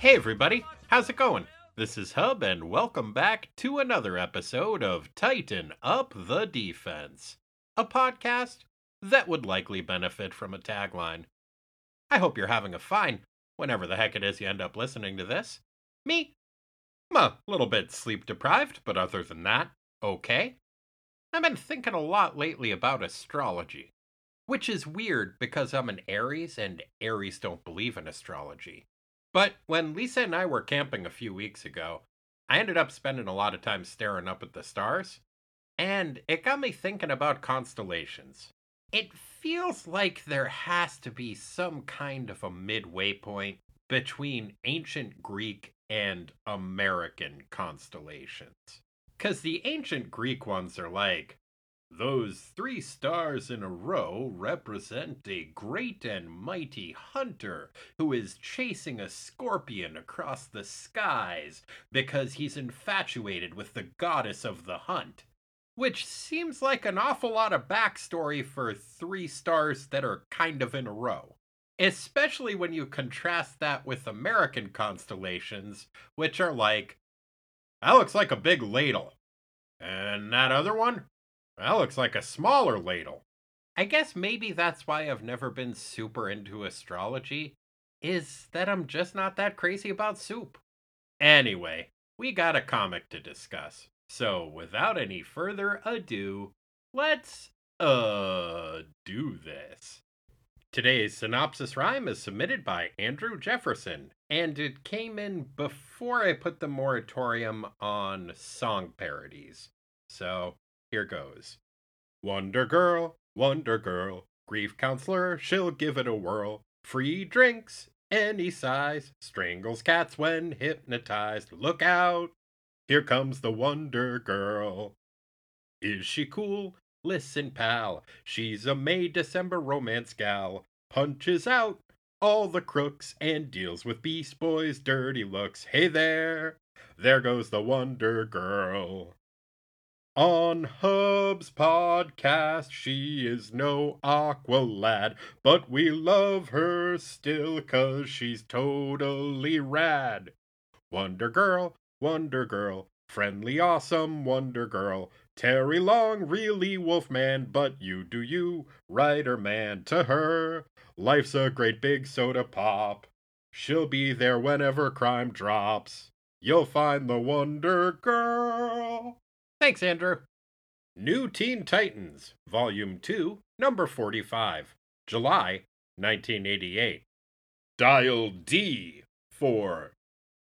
Hey everybody, how's it going? This is Hub, and welcome back to another episode of Tighten Up the Defense, a podcast that would likely benefit from a tagline. I hope you're having a fine, whenever the heck it is you end up listening to this. Me? I'm a little bit sleep deprived, but other than that, okay. I've been thinking a lot lately about astrology, which is weird because I'm an Aries and Aries don't believe in astrology. But when Lisa and I were camping a few weeks ago, I ended up spending a lot of time staring up at the stars, and it got me thinking about constellations. It feels like there has to be some kind of a midway point between ancient Greek and American constellations. Because the ancient Greek ones are like, those three stars in a row represent a great and mighty hunter who is chasing a scorpion across the skies because he's infatuated with the goddess of the hunt. Which seems like an awful lot of backstory for three stars that are kind of in a row. Especially when you contrast that with American constellations, which are like, that looks like a big ladle. And that other one? That looks like a smaller ladle. I guess maybe that's why I've never been super into astrology, is that I'm just not that crazy about soup. Anyway, we got a comic to discuss. So, without any further ado, let's, uh, do this. Today's synopsis rhyme is submitted by Andrew Jefferson, and it came in before I put the moratorium on song parodies. So, here goes. Wonder Girl, Wonder Girl, grief counselor, she'll give it a whirl. Free drinks, any size, strangles cats when hypnotized. Look out, here comes the Wonder Girl. Is she cool? Listen, pal, she's a May December romance gal. Punches out all the crooks and deals with Beast Boys' dirty looks. Hey there, there goes the Wonder Girl. On Hub's podcast, she is no Aqualad, but we love her still cause she's totally rad. Wonder Girl, Wonder Girl, friendly, awesome Wonder Girl. Terry Long, really Wolfman, but you do you, writer man to her. Life's a great big soda pop. She'll be there whenever crime drops. You'll find the Wonder Girl. Thanks, Andrew. New Teen Titans, Volume 2, Number 45, July 1988. Dial D for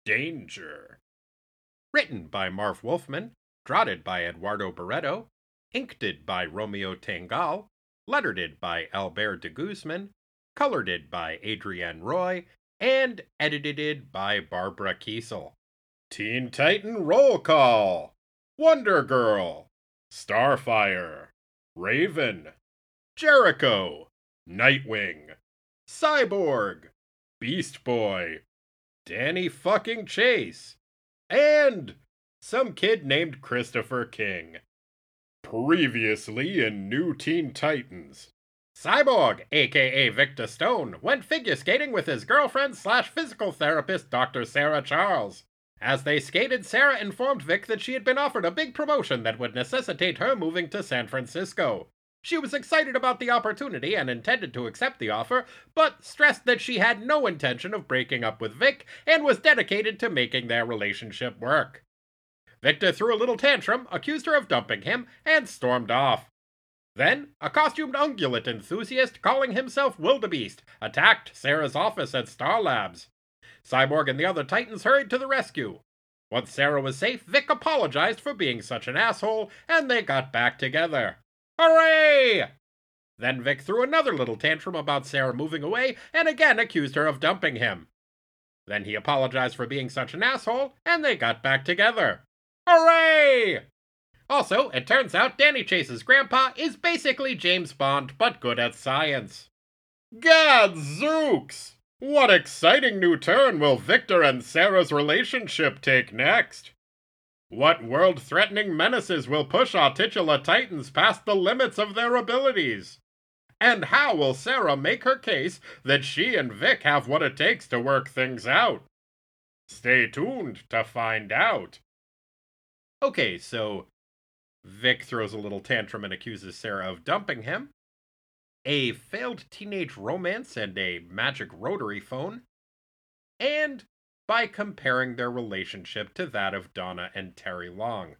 Danger. Written by Marv Wolfman, drotted by Eduardo Barreto, inked by Romeo Tanghal, lettered by Albert de Guzman, colored by Adrienne Roy, and edited by Barbara Kesel. Teen Titan Roll Call! Wonder Girl, Starfire, Raven, Jericho, Nightwing, Cyborg, Beast Boy, Danny fucking Chase, and some kid named Christopher King. Previously in New Teen Titans. Cyborg, aka Victor Stone, went figure skating with his girlfriend slash physical therapist, Dr. Sarah Charles. As they skated, Sarah informed Vic that she had been offered a big promotion that would necessitate her moving to San Francisco. She was excited about the opportunity and intended to accept the offer, but stressed that she had no intention of breaking up with Vic and was dedicated to making their relationship work. Victor threw a little tantrum, accused her of dumping him, and stormed off. Then, a costumed ungulate enthusiast calling himself Wildebeest attacked Sarah's office at Star Labs. Cyborg and the other Titans hurried to the rescue. Once Sarah was safe, Vic apologized for being such an asshole, and they got back together. Hooray! Then Vic threw another little tantrum about Sarah moving away and again accused her of dumping him. Then he apologized for being such an asshole, and they got back together. Hooray! Also, it turns out Danny Chase's grandpa is basically James Bond, but good at science. Gadzooks! What exciting new turn will Victor and Sarah's relationship take next? What world threatening menaces will push our titular titans past the limits of their abilities? And how will Sarah make her case that she and Vic have what it takes to work things out? Stay tuned to find out. Okay, so Vic throws a little tantrum and accuses Sarah of dumping him. A failed teenage romance and a magic rotary phone. And by comparing their relationship to that of Donna and Terry Long.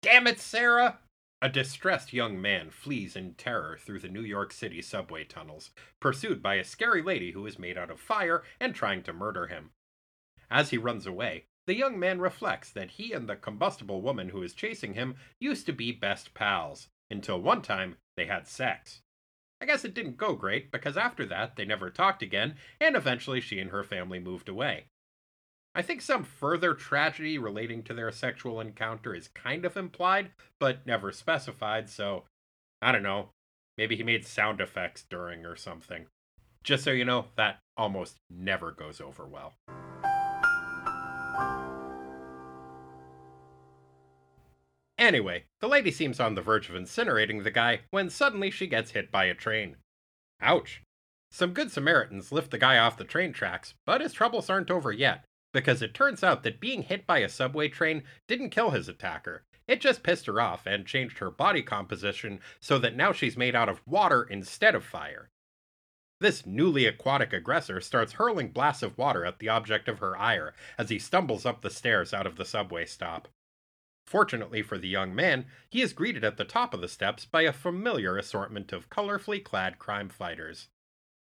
Damn it, Sarah! A distressed young man flees in terror through the New York City subway tunnels, pursued by a scary lady who is made out of fire and trying to murder him. As he runs away, the young man reflects that he and the combustible woman who is chasing him used to be best pals, until one time they had sex. I guess it didn't go great because after that they never talked again, and eventually she and her family moved away. I think some further tragedy relating to their sexual encounter is kind of implied, but never specified, so I don't know. Maybe he made sound effects during or something. Just so you know, that almost never goes over well. Anyway, the lady seems on the verge of incinerating the guy when suddenly she gets hit by a train. Ouch. Some good Samaritans lift the guy off the train tracks, but his troubles aren't over yet, because it turns out that being hit by a subway train didn't kill his attacker. It just pissed her off and changed her body composition so that now she's made out of water instead of fire. This newly aquatic aggressor starts hurling blasts of water at the object of her ire as he stumbles up the stairs out of the subway stop. Fortunately for the young man, he is greeted at the top of the steps by a familiar assortment of colorfully clad crime fighters.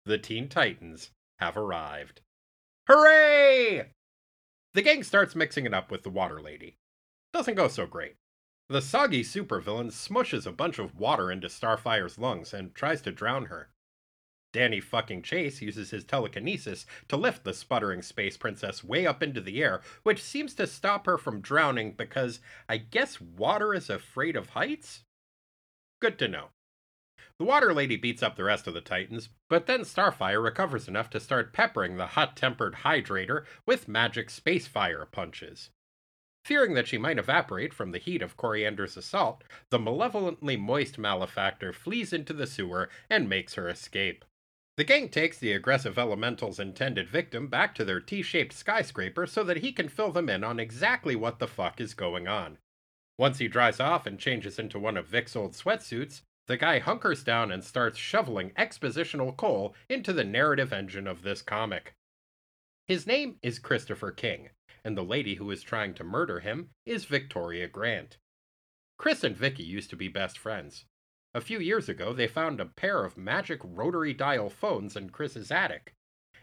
The Teen Titans have arrived. Hooray! The gang starts mixing it up with the Water Lady. Doesn't go so great. The soggy supervillain smushes a bunch of water into Starfire's lungs and tries to drown her. Danny fucking Chase uses his telekinesis to lift the sputtering space princess way up into the air, which seems to stop her from drowning because I guess water is afraid of heights? Good to know. The Water Lady beats up the rest of the Titans, but then Starfire recovers enough to start peppering the hot tempered Hydrator with magic space fire punches. Fearing that she might evaporate from the heat of Koriand'r's assault, the malevolently moist malefactor flees into the sewer and makes her escape. The gang takes the aggressive elemental's intended victim back to their T shaped skyscraper so that he can fill them in on exactly what the fuck is going on. Once he dries off and changes into one of Vic's old sweatsuits, the guy hunkers down and starts shoveling expositional coal into the narrative engine of this comic. His name is Christopher King, and the lady who is trying to murder him is Victoria Grant. Chris and Vicky used to be best friends. A few years ago, they found a pair of magic rotary dial phones in Chris's attic.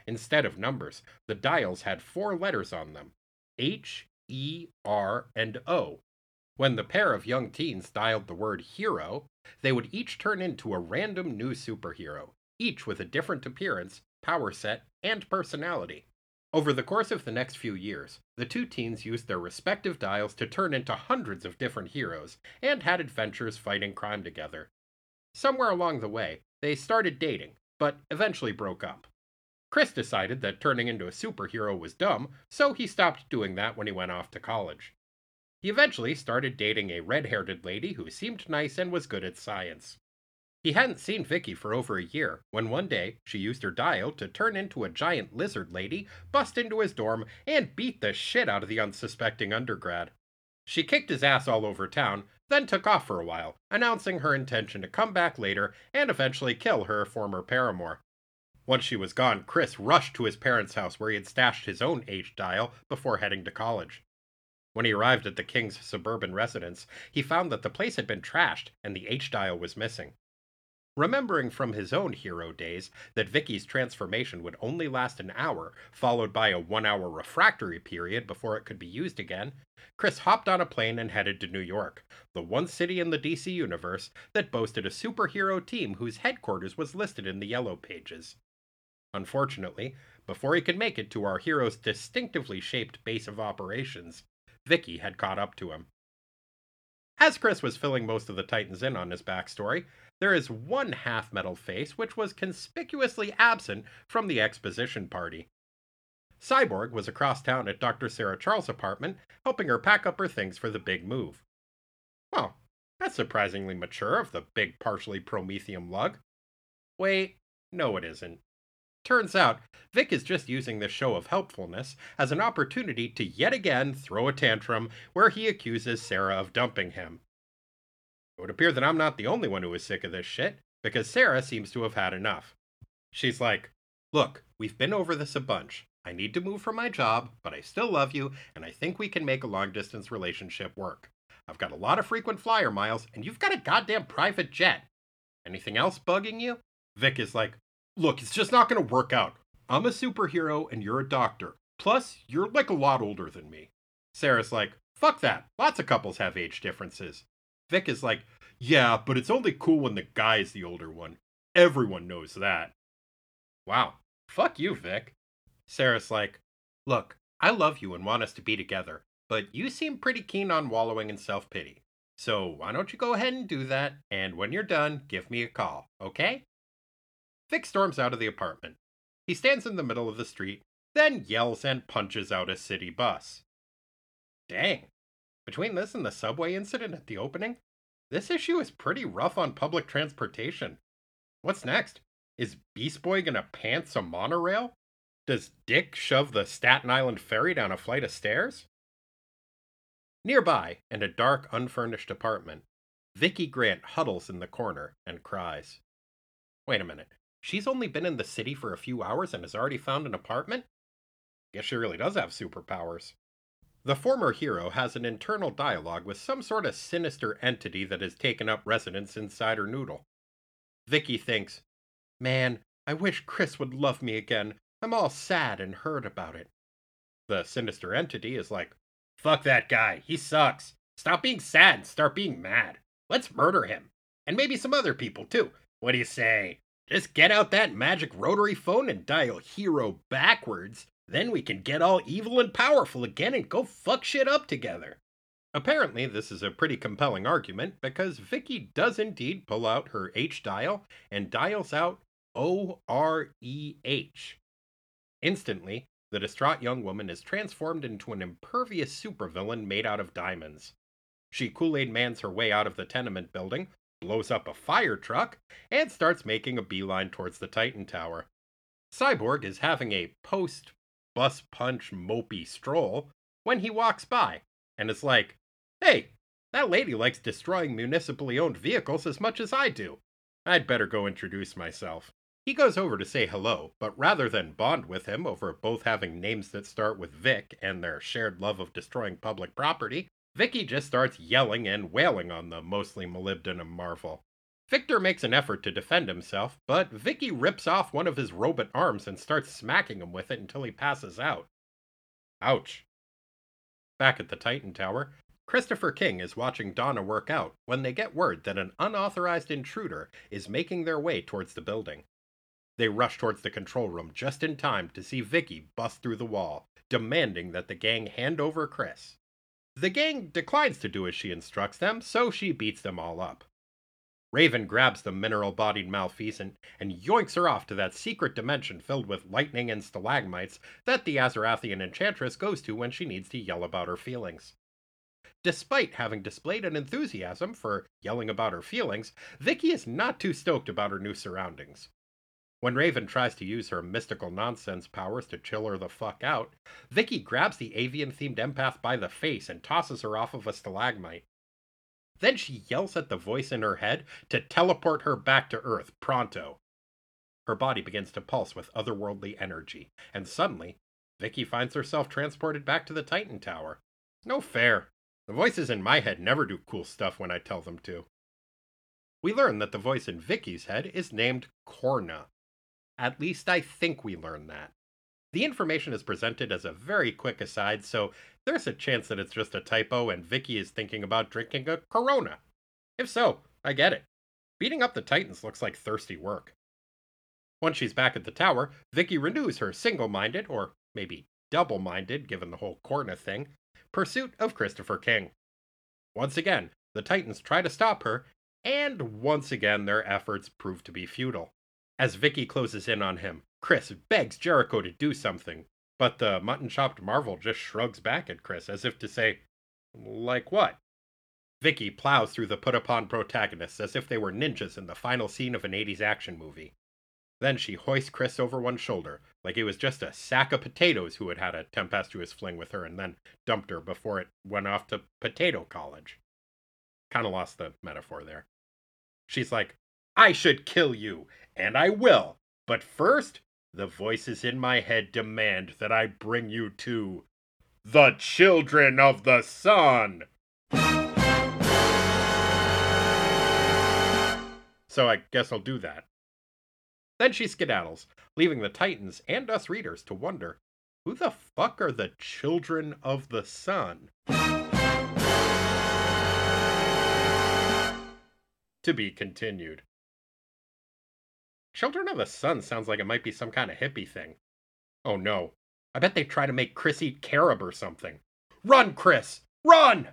Instead of numbers, the dials had four letters on them H, E, R, and O. When the pair of young teens dialed the word hero, they would each turn into a random new superhero, each with a different appearance, power set, and personality. Over the course of the next few years, the two teens used their respective dials to turn into hundreds of different heroes and had adventures fighting crime together. Somewhere along the way, they started dating, but eventually broke up. Chris decided that turning into a superhero was dumb, so he stopped doing that when he went off to college. He eventually started dating a red haired lady who seemed nice and was good at science. He hadn't seen Vicky for over a year when one day she used her dial to turn into a giant lizard lady, bust into his dorm, and beat the shit out of the unsuspecting undergrad. She kicked his ass all over town, then took off for a while, announcing her intention to come back later and eventually kill her former paramour. Once she was gone, Chris rushed to his parents' house where he had stashed his own H dial before heading to college. When he arrived at the king's suburban residence, he found that the place had been trashed and the H dial was missing. Remembering from his own hero days that Vicky's transformation would only last an hour, followed by a one hour refractory period before it could be used again, Chris hopped on a plane and headed to New York, the one city in the DC universe that boasted a superhero team whose headquarters was listed in the Yellow Pages. Unfortunately, before he could make it to our hero's distinctively shaped base of operations, Vicky had caught up to him. As Chris was filling most of the Titans in on his backstory, there is one half metal face which was conspicuously absent from the exposition party. Cyborg was across town at Dr. Sarah Charles' apartment, helping her pack up her things for the big move. Well, that's surprisingly mature of the big partially promethium lug. Wait, no, it isn't. Turns out, Vic is just using this show of helpfulness as an opportunity to yet again throw a tantrum where he accuses Sarah of dumping him. It would appear that I'm not the only one who is sick of this shit, because Sarah seems to have had enough. She's like, Look, we've been over this a bunch. I need to move from my job, but I still love you, and I think we can make a long distance relationship work. I've got a lot of frequent flyer miles, and you've got a goddamn private jet. Anything else bugging you? Vic is like, Look, it's just not to work out. I'm a superhero, and you're a doctor. Plus, you're like a lot older than me. Sarah's like, Fuck that. Lots of couples have age differences. Vic is like, Yeah, but it's only cool when the guy is the older one. Everyone knows that. Wow. Fuck you, Vic. Sarah's like, Look, I love you and want us to be together, but you seem pretty keen on wallowing in self pity. So why don't you go ahead and do that, and when you're done, give me a call, okay? Vic storms out of the apartment. He stands in the middle of the street, then yells and punches out a city bus. Dang. Between this and the subway incident at the opening, this issue is pretty rough on public transportation. What's next? Is Beast Boy gonna pants a monorail? Does Dick shove the Staten Island ferry down a flight of stairs? Nearby, in a dark, unfurnished apartment, Vicky Grant huddles in the corner and cries. Wait a minute. She's only been in the city for a few hours and has already found an apartment? Guess she really does have superpowers. The former hero has an internal dialogue with some sort of sinister entity that has taken up residence inside her noodle. Vicky thinks, Man, I wish Chris would love me again. I'm all sad and hurt about it. The sinister entity is like, Fuck that guy. He sucks. Stop being sad and start being mad. Let's murder him. And maybe some other people too. What do you say? Just get out that magic rotary phone and dial hero backwards. Then we can get all evil and powerful again and go fuck shit up together. Apparently, this is a pretty compelling argument because Vicky does indeed pull out her H dial and dials out O R E H. Instantly, the distraught young woman is transformed into an impervious supervillain made out of diamonds. She Kool Aid mans her way out of the tenement building, blows up a fire truck, and starts making a beeline towards the Titan Tower. Cyborg is having a post bus punch mopey stroll when he walks by and is like, Hey, that lady likes destroying municipally owned vehicles as much as I do. I'd better go introduce myself. He goes over to say hello, but rather than bond with him over both having names that start with Vic and their shared love of destroying public property, Vicky just starts yelling and wailing on the mostly molybdenum marvel. Victor makes an effort to defend himself, but Vicky rips off one of his robot arms and starts smacking him with it until he passes out. Ouch. Back at the Titan Tower, Christopher King is watching Donna work out when they get word that an unauthorized intruder is making their way towards the building. They rush towards the control room just in time to see Vicky bust through the wall, demanding that the gang hand over Chris. The gang declines to do as she instructs them, so she beats them all up. Raven grabs the mineral bodied malfeasant and yoinks her off to that secret dimension filled with lightning and stalagmites that the Azarathian enchantress goes to when she needs to yell about her feelings. Despite having displayed an enthusiasm for yelling about her feelings, Vicky is not too stoked about her new surroundings. When Raven tries to use her mystical nonsense powers to chill her the fuck out, Vicky grabs the avian themed empath by the face and tosses her off of a stalagmite. Then she yells at the voice in her head to teleport her back to Earth pronto. Her body begins to pulse with otherworldly energy, and suddenly, Vicky finds herself transported back to the Titan Tower. No fair. The voices in my head never do cool stuff when I tell them to. We learn that the voice in Vicky's head is named Corna, at least I think we learn that. The information is presented as a very quick aside, so there's a chance that it's just a typo and Vicky is thinking about drinking a Corona. If so, I get it. Beating up the Titans looks like thirsty work. Once she's back at the tower, Vicky renews her single minded, or maybe double minded given the whole Corna thing, pursuit of Christopher King. Once again, the Titans try to stop her, and once again their efforts prove to be futile. As Vicky closes in on him, Chris begs Jericho to do something, but the mutton chopped Marvel just shrugs back at Chris as if to say, Like what? Vicky plows through the put upon protagonists as if they were ninjas in the final scene of an 80s action movie. Then she hoists Chris over one shoulder, like it was just a sack of potatoes who had had a tempestuous fling with her and then dumped her before it went off to potato college. Kind of lost the metaphor there. She's like, I should kill you, and I will. But first, the voices in my head demand that I bring you to the children of the sun. So I guess I'll do that. Then she skedaddles, leaving the Titans and us readers to wonder who the fuck are the children of the sun? To be continued. Children of the Sun sounds like it might be some kind of hippie thing. Oh no. I bet they try to make Chris eat carob or something. Run, Chris! Run!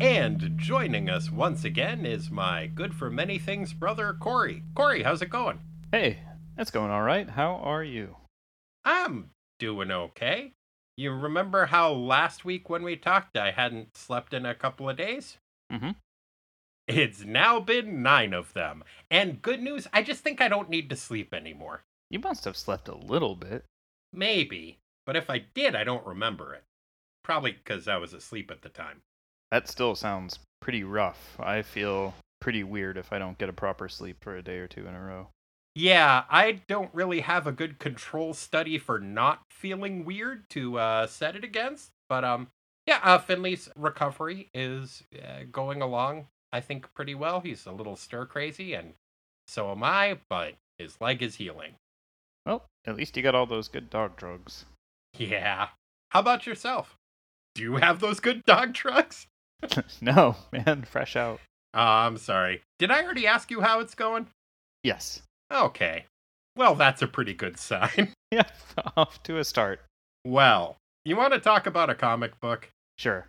And joining us once again is my good for many things brother, Corey. Corey, how's it going? Hey, that's going all right. How are you? I'm doing okay. You remember how last week when we talked I hadn't slept in a couple of days? Mhm. It's now been nine of them. And good news, I just think I don't need to sleep anymore. You must have slept a little bit. Maybe. But if I did, I don't remember it. Probably because I was asleep at the time. That still sounds pretty rough. I feel pretty weird if I don't get a proper sleep for a day or two in a row. Yeah, I don't really have a good control study for not feeling weird to uh, set it against. But um, yeah, uh, Finley's recovery is uh, going along, I think, pretty well. He's a little stir crazy, and so am I, but his leg is healing. Well, at least you got all those good dog drugs. Yeah. How about yourself? Do you have those good dog drugs? no, man, fresh out. Uh, I'm sorry. Did I already ask you how it's going? Yes. Okay. Well, that's a pretty good sign. Yeah, off to a start. well, you want to talk about a comic book? Sure.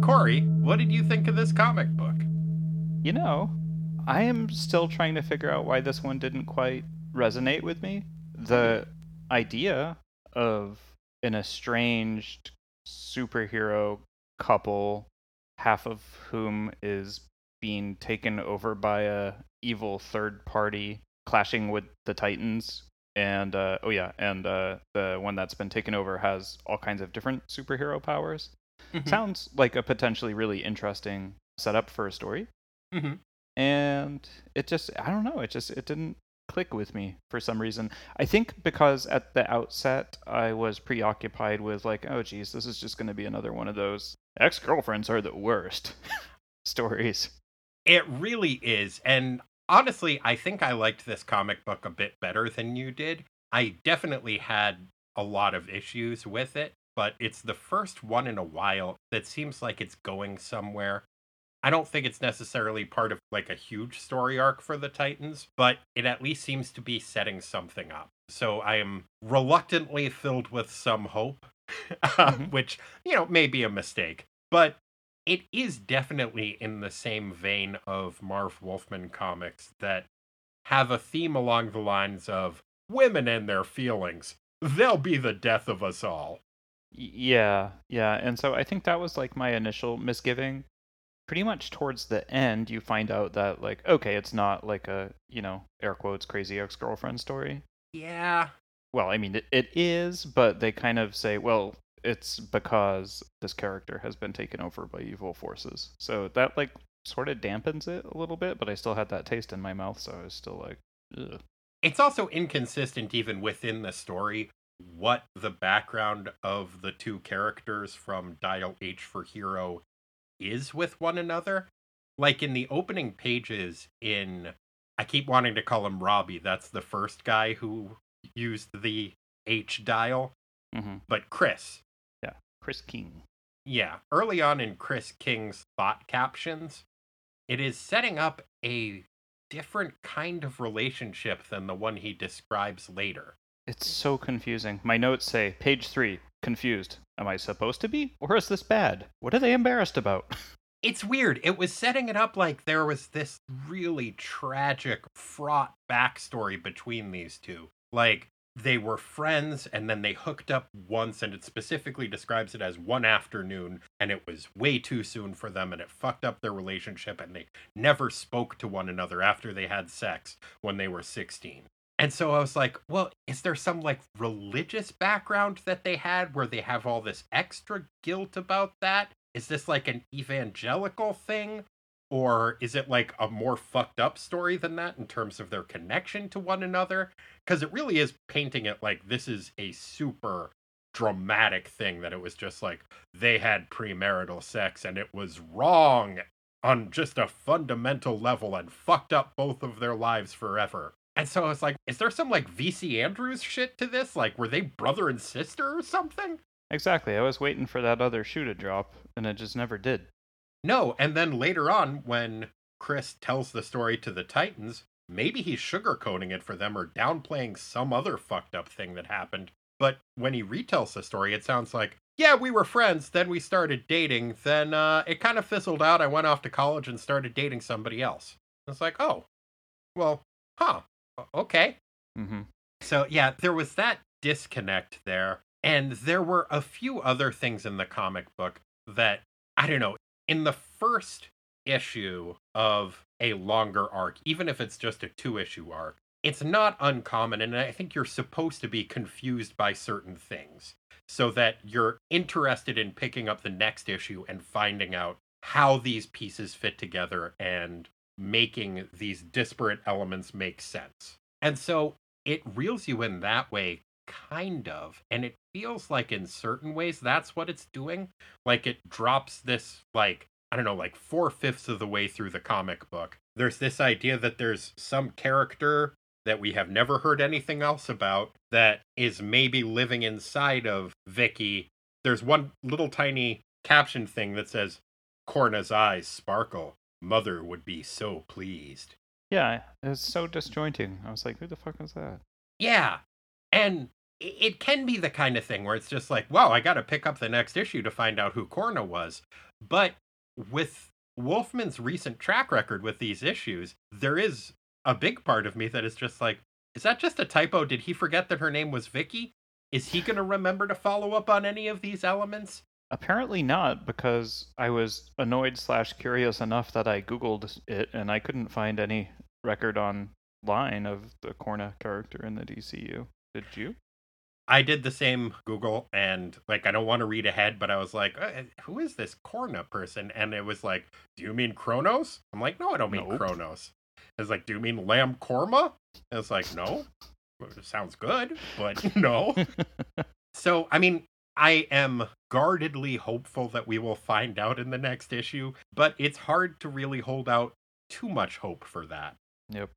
Corey, what did you think of this comic book? You know, I am still trying to figure out why this one didn't quite resonate with me. The idea of an estranged superhero couple, half of whom is being taken over by a evil third party, clashing with the Titans. And uh, oh yeah, and uh, the one that's been taken over has all kinds of different superhero powers. Mhm. Sounds like a potentially really interesting setup for a story Mhm. and it just i don't know it just it didn't click with me for some reason i think because at the outset i was preoccupied with like oh geez this is just going to be another one of those ex-girlfriends are the worst stories It really is. And honestly, I think I liked this comic book a bit better than you did. I definitely had a lot of issues with it, but it's the first one in a while that seems like it's going somewhere. I don't think it's necessarily part of like a huge story arc for the Titans, but it at least seems to be setting something up. So I am reluctantly filled with some hope, Mhm. which, you know, may be a mistake. But it is definitely in the same vein of Marv Wolfman comics that have a theme along the lines of women and their feelings. They'll be the death of us all. Yeah yeah and so i think that was like my initial misgiving pretty much towards the end you find out that like okay it's not like a you know air quotes crazy ex-girlfriend story Yeah. well i mean it, it is but they kind of say well it's because this character has been taken over by evil forces so that like sort of dampens it a little bit but i still had that taste in my mouth so i was still like Ugh. It's also inconsistent, even within the story, what the background of the two characters from Dial H for Hero is with one another. Like in the opening pages, in I keep wanting to call him Robbie, that's the first guy who used the H dial, hmm but Chris. Chris king Yeah, early on in Chris King's thought captions, it is setting up a different kind of relationship than the one he describes later. it's so confusing my notes say page three confused am i supposed to be or is this bad what are they embarrassed about It's weird. It was setting it up like there was this really tragic, fraught backstory between these two. Like, they were friends and then they hooked up once and it specifically describes it as one afternoon and it was way too soon for them and it fucked up their relationship and they never spoke to one another after they had sex when they were 16 and so i was like well is there some like religious background that they had where they have all this extra guilt about that? Is this like an evangelical thing or is it like a more fucked up story than that in terms of their connection to one another because it really is painting it like this is a super dramatic thing that it was just like they had premarital sex and it was wrong on just a fundamental level and fucked up both of their lives forever. And so I was like, is there some like VC Andrews shit to this? Like, were they brother and sister or something? Exactly. I was waiting for that other shoe to drop, and it just never did. No, and then later on, when Chris tells the story to the Titans, maybe he's sugarcoating it for them or downplaying some other fucked up thing that happened. But when he retells the story, it sounds like, yeah, we were friends, then we started dating, then uh, it kind of fizzled out. I went off to college and started dating somebody else. It's like, oh, well, huh, okay. Mm-hmm. So, yeah, there was that disconnect there. And there were a few other things in the comic book that, I don't know, in the first issue of a longer arc, even if it's just a two issue arc, it's not uncommon. And I think you're supposed to be confused by certain things so that you're interested in picking up the next issue and finding out how these pieces fit together and making these disparate elements make sense. And so it reels you in that way, kind of. And it feels like in certain ways that's what it's doing. Like it drops this, like, I don't know, like four fifths of the way through the comic book. There's this idea that there's some character that we have never heard anything else about that is maybe living inside of Vicky. There's one little tiny caption thing that says, Corna's eyes sparkle. Mother would be so pleased. Yeah, it's so disjointing. I was like, who the fuck is that? Yeah. And it can be the kind of thing where it's just like, wow, I got to pick up the next issue to find out who Corna was. But with Wolfman's recent track record with these issues, there is a big part of me that is just like, is that just a typo? Did he forget that her name was Vicky? Is he going to remember to follow up on any of these elements? Apparently not, because I was annoyed slash curious enough that I googled it and I couldn't find any record online of the Corna character in the DCU. Did you? I did the same Google and like I don't want to read ahead, but I was like, uh, who is this Corna person? And it was like, do you mean Kronos? I'm like, no, I don't mean nope. Kronos. It's like, do you mean Lamb Korma? And it's like, no. It sounds good, but no. so I mean, I am guardedly hopeful that we will find out in the next issue, but it's hard to really hold out too much hope for that. Yep.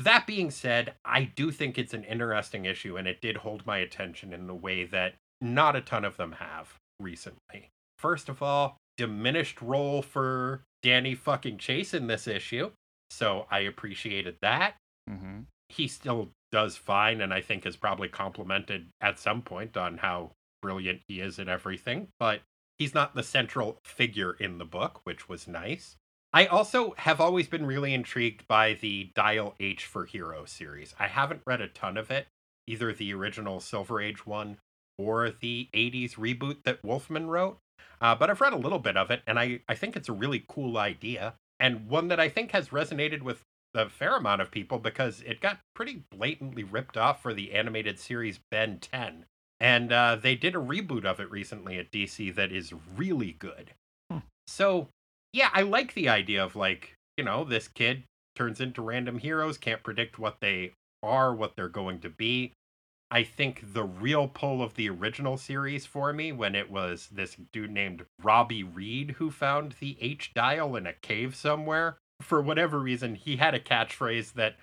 That being said, I do think it's an interesting issue and it did hold my attention in a way that not a ton of them have recently. First of all, diminished role for Danny fucking Chase in this issue. So I appreciated that. Mm-hmm. He still does fine and I think is probably complimented at some point on how brilliant he is at everything, but he's not the central figure in the book, which was nice. I also have always been really intrigued by the Dial H for Hero series. I haven't read a ton of it, either the original Silver Age one or the 80s reboot that Wolfman wrote, uh, but I've read a little bit of it, and I, I think it's a really cool idea, and one that I think has resonated with a fair amount of people because it got pretty blatantly ripped off for the animated series Ben 10. And uh, they did a reboot of it recently at DC that is really good. Hmm. So yeah, I like the idea of like, you know, this kid turns into random heroes, can't predict what they are, what they're going to be. I think the real pull of the original series for me when it was this dude named Robbie Reed who found the H dial in a cave somewhere. For whatever reason, he had a catchphrase that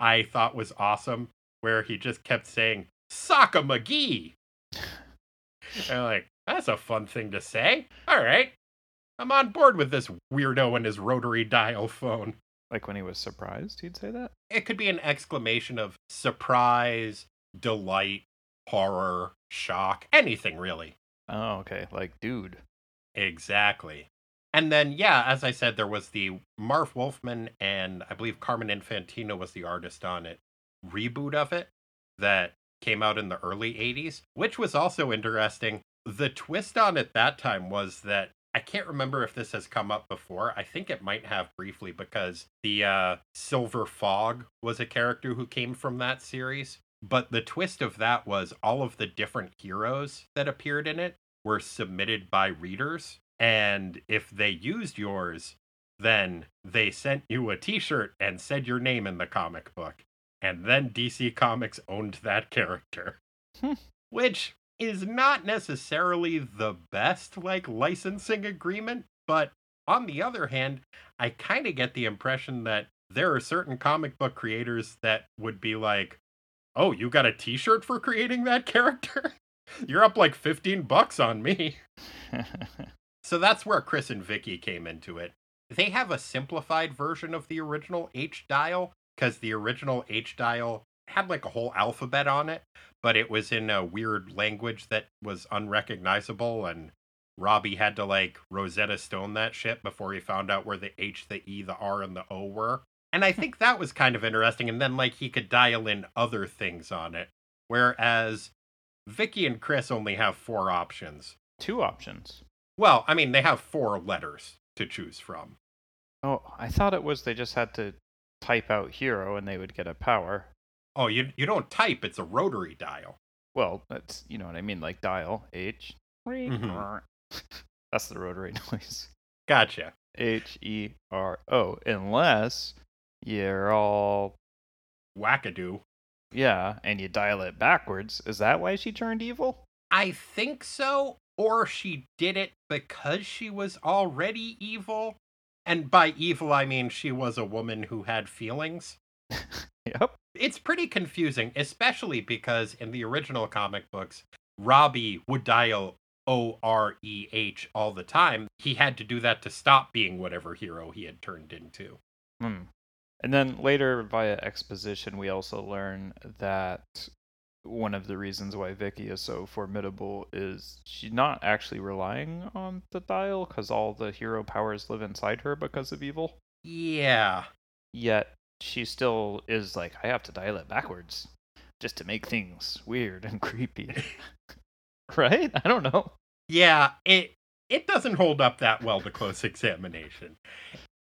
I thought was awesome where he just kept saying, Sockamagee. and I'm like, that's a fun thing to say. All right. I'm on board with this weirdo and his rotary dial phone. Like when he was surprised, he'd say that? It could be an exclamation of surprise, delight, horror, shock, anything really. Oh, okay. Like, dude. Exactly. And then, yeah, as I said, there was the Marv Wolfman and I believe Carmen Infantino was the artist on it reboot of it that came out in the early 80s, which was also interesting. The twist on it that time was that I can't remember if this has come up before. I think it might have briefly because the uh, Silver Fog was a character who came from that series. But the twist of that was all of the different heroes that appeared in it were submitted by readers. And if they used yours, then they sent you a t shirt and said your name in the comic book. And then DC Comics owned that character. Hmm. Which is not necessarily the best like licensing agreement, but on the other hand, I kind of get the impression that there are certain comic book creators that would be like, "Oh, you got a t-shirt for creating that character? You're up like 15 bucks on me." so that's where Chris and Vicky came into it. They have a simplified version of the original H dial because the original H dial had like a whole alphabet on it, but it was in a weird language that was unrecognizable and Robbie had to like Rosetta Stone that shit before he found out where the H, the E, the R, and the O were. And I hmm. think that was kind of interesting. And then like he could dial in other things on it. Whereas Vicky and Chris only have four options. Two options. Well, I mean, they have four letters to choose from. Oh, I thought it was they just had to type out hero and they would get a power. Oh, you you don't type; it's a rotary dial. Well, that's you know what I mean, like dial H. Mhm. That's the rotary noise. Gotcha. H E R O. Unless you're all Wackadoo. yeah, and you dial it backwards. Is that why she turned evil? I think so, or she did it because she was already evil. And by evil, I mean she was a woman who had feelings. Yep. It's pretty confusing, especially because in the original comic books, Robbie would dial O R E H all the time. He had to do that to stop being whatever hero he had turned into. Hmm. And then later, via exposition, we also learn that one of the reasons why Vicky is so formidable is she's not actually relying on the dial because all the hero powers live inside her because of evil. Yeah. Yet she still is like, I have to dial it backwards just to make things weird and creepy. right? I don't know. Yeah, it it doesn't hold up that well to close examination.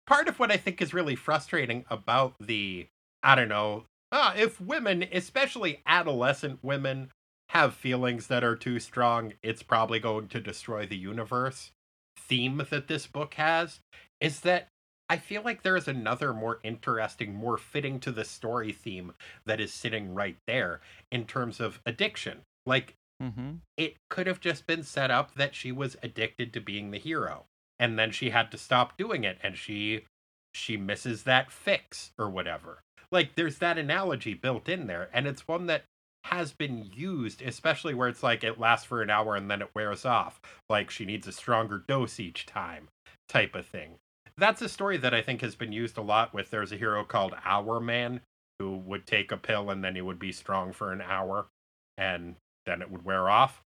Part of what I think is really frustrating about the I don't know, uh, if women, especially adolescent women, have feelings that are too strong, it's probably going to destroy the universe. Theme that this book has is that I feel like there is another more interesting, more fitting to the story theme that is sitting right there in terms of addiction. Like Mm-hmm. it could have just been set up that she was addicted to being the hero and then she had to stop doing it and she she misses that fix or whatever like there's that analogy built in there and it's one that has been used especially where it's like it lasts for an hour and then it wears off like she needs a stronger dose each time type of thing that's a story that i think has been used a lot with there's a hero called Hourman who would take a pill and then he would be strong for an hour and then it would wear off.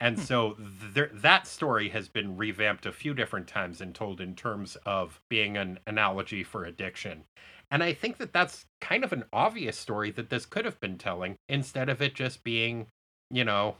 And Hmm. so th- that story has been revamped a few different times and told in terms of being an analogy for addiction. And I think that that's kind of an obvious story that this could have been telling instead of it just being, you know,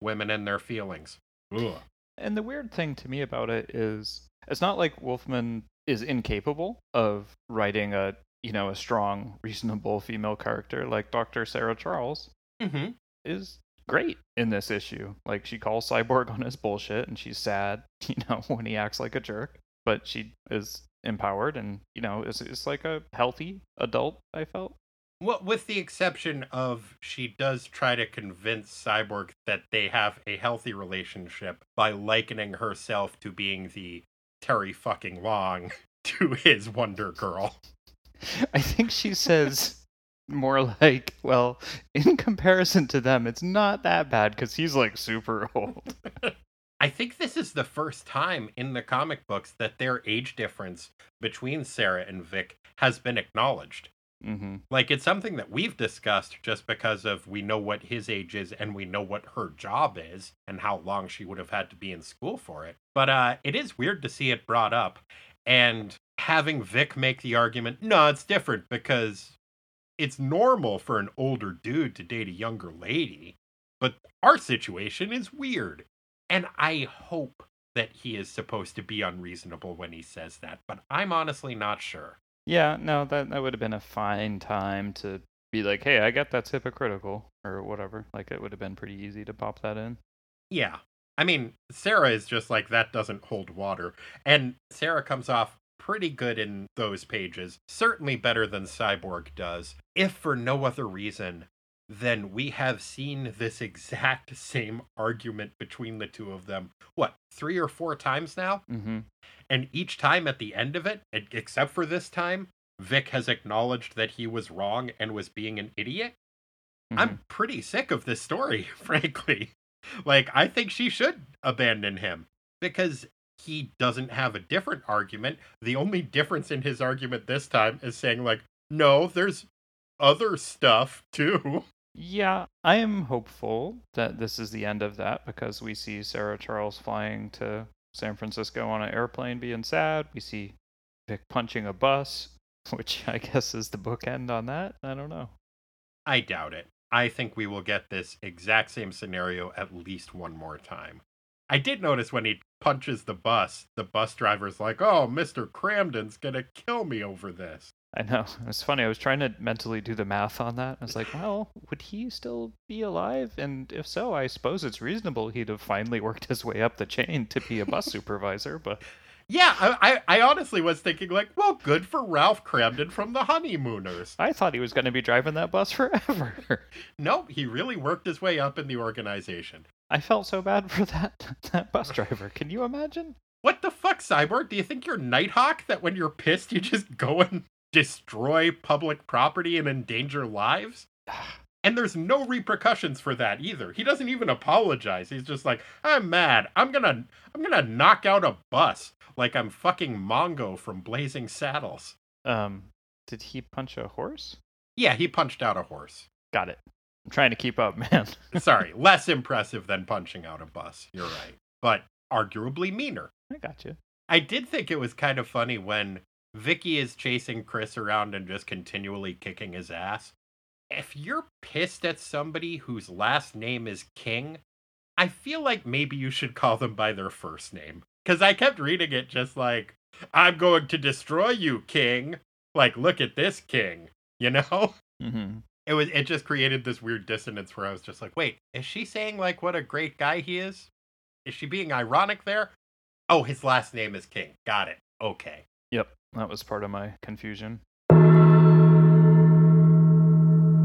women and their feelings. Ugh. And the weird thing to me about it is it's not like Wolfman is incapable of writing a you know a strong, reasonable female character like Dr. Sarah Charles Mm-hmm. is great in this issue. Like she calls Cyborg on his bullshit and she's sad, you know, when he acts like a jerk. But she is empowered and, you know, is is like a healthy adult, I felt. Well, with the exception of she does try to convince Cyborg that they have a healthy relationship by likening herself to being the Terry fucking Long to his Wonder Girl. I think she says more like, well, in comparison to them, it's not that bad because he's like super old. I think this is the first time in the comic books that their age difference between Sarah and Vic has been acknowledged. Hmm Like it's something that we've discussed just because of we know what his age is and we know what her job is and how long she would have had to be in school for it. But uh it is weird to see it brought up and having Vic make the argument, no, it's different because it's normal for an older dude to date a younger lady, but our situation is weird. And I hope that he is supposed to be unreasonable when he says that, but I'm honestly not sure. Yeah, no, that that would have been a fine time to be like, "Hey, I get that's hypocritical" or whatever. Like it would have been pretty easy to pop that in. Yeah. I mean, Sarah is just like that doesn't hold water. And Sarah comes off pretty good in those pages, certainly better than Cyborg does, if for no other reason than we have seen this exact same argument between the two of them, what, three or four times now? Mm-hmm. And each time at the end of it, except for this time, Vic has acknowledged that he was wrong and was being an idiot. Mm-hmm. I'm pretty sick of this story, frankly. Like, I think she should abandon him because he doesn't have a different argument. The only difference in his argument this time is saying, like, no, there's other stuff too. Yeah, I am hopeful that this is the end of that because we see Sarah Charles flying to San Francisco on an airplane being sad. We see Vic punching a bus, which I guess is the bookend on that. I don't know. I doubt it. I think we will get this exact same scenario at least one more time. I did notice when he punches the bus, the bus driver's like, oh, Mr. Kramden's gonna kill me over this. I know. It's funny. I was trying to mentally do the math on that. I was like, well, would he still be alive? And if so, I suppose it's reasonable he'd have finally worked his way up the chain to be a bus supervisor. But Yeah, I, I, I honestly was thinking, like, well, good for Ralph Kramden from the Honeymooners. I thought he was going to be driving that bus forever. nope, he really worked his way up in the organization. I felt so bad for that that bus driver. Can you imagine? What the fuck, Cyborg? Do you think you're Nighthawk that when you're pissed you just go and destroy public property and endanger lives? And there's no repercussions for that either. He doesn't even apologize. He's just like, "I'm mad. I'm going to I'm going to knock out a bus like I'm fucking Mongo from Blazing Saddles." Um, did he punch a horse? Yeah, he punched out a horse. Got it. I'm trying to keep up, man. Sorry, less impressive than punching out a bus. You're right. But arguably meaner. I got you. I did think it was kind of funny when Vicky is chasing Chris around and just continually kicking his ass. If you're pissed at somebody whose last name is King, I feel like maybe you should call them by their first name. Because I kept reading it just like, I'm going to destroy you, King. Like, look at this King. You know? Mm-hmm. It was it just created this weird dissonance where I was just like, wait, is she saying like what a great guy he is? Is she being ironic there? Oh, his last name is King. Got it. Okay. That was part of my confusion.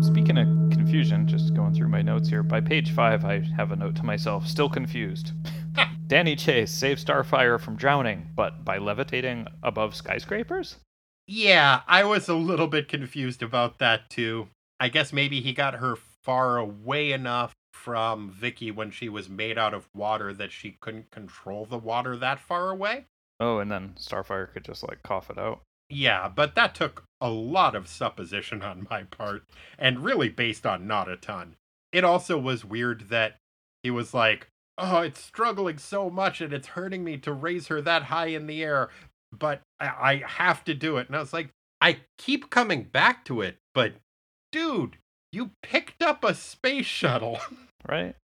Speaking of confusion, just going through my notes here, by page five, I have a note to myself still confused. Danny Chase saves Starfire from drowning, but by levitating above skyscrapers? Yeah, I was a little bit confused about that too. I guess maybe he got her far away enough from Vicky when she was made out of water that she couldn't control the water that far away. Oh, and then Starfire could just like cough it out. Yeah, but that took a lot of supposition on my part, and really based on not a ton. It also was weird that he was like, Oh, it's struggling so much and it's hurting me to raise her that high in the air, but I, I have to do it. And I was like, I keep coming back to it, but dude, you picked up a space shuttle Right?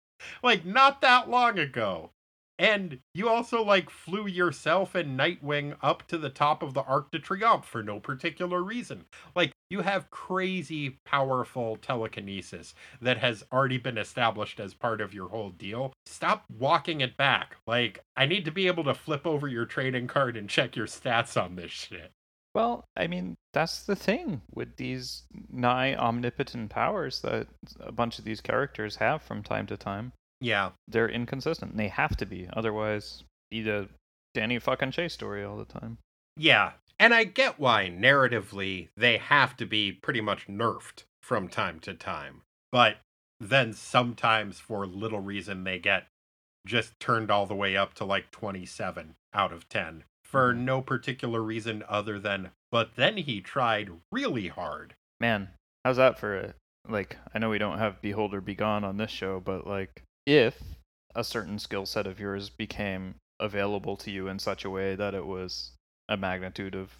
like not that long ago. And you also like flew yourself and Nightwing up to the top of the Arc de Triomphe for no particular reason. Like you have crazy powerful telekinesis that has already been established as part of your whole deal. Stop walking it back. Like I need to be able to flip over your trading card and check your stats on this shit. Well, I mean, that's the thing with these nigh omnipotent powers that a bunch of these characters have from time to time. Yeah. They're inconsistent. They have to be. Otherwise, be the Danny fucking Chase story all the time. Yeah. And I get why narratively they have to be pretty much nerfed from time to time. But then sometimes for little reason they get just turned all the way up to like 27 out of 10 for Mhm. no particular reason other than but then he tried really hard. Man, how's that for a like? I know we don't have Beholder Be Gone on this show, but like, if a certain skill set of yours became available to you in such a way that it was a magnitude of,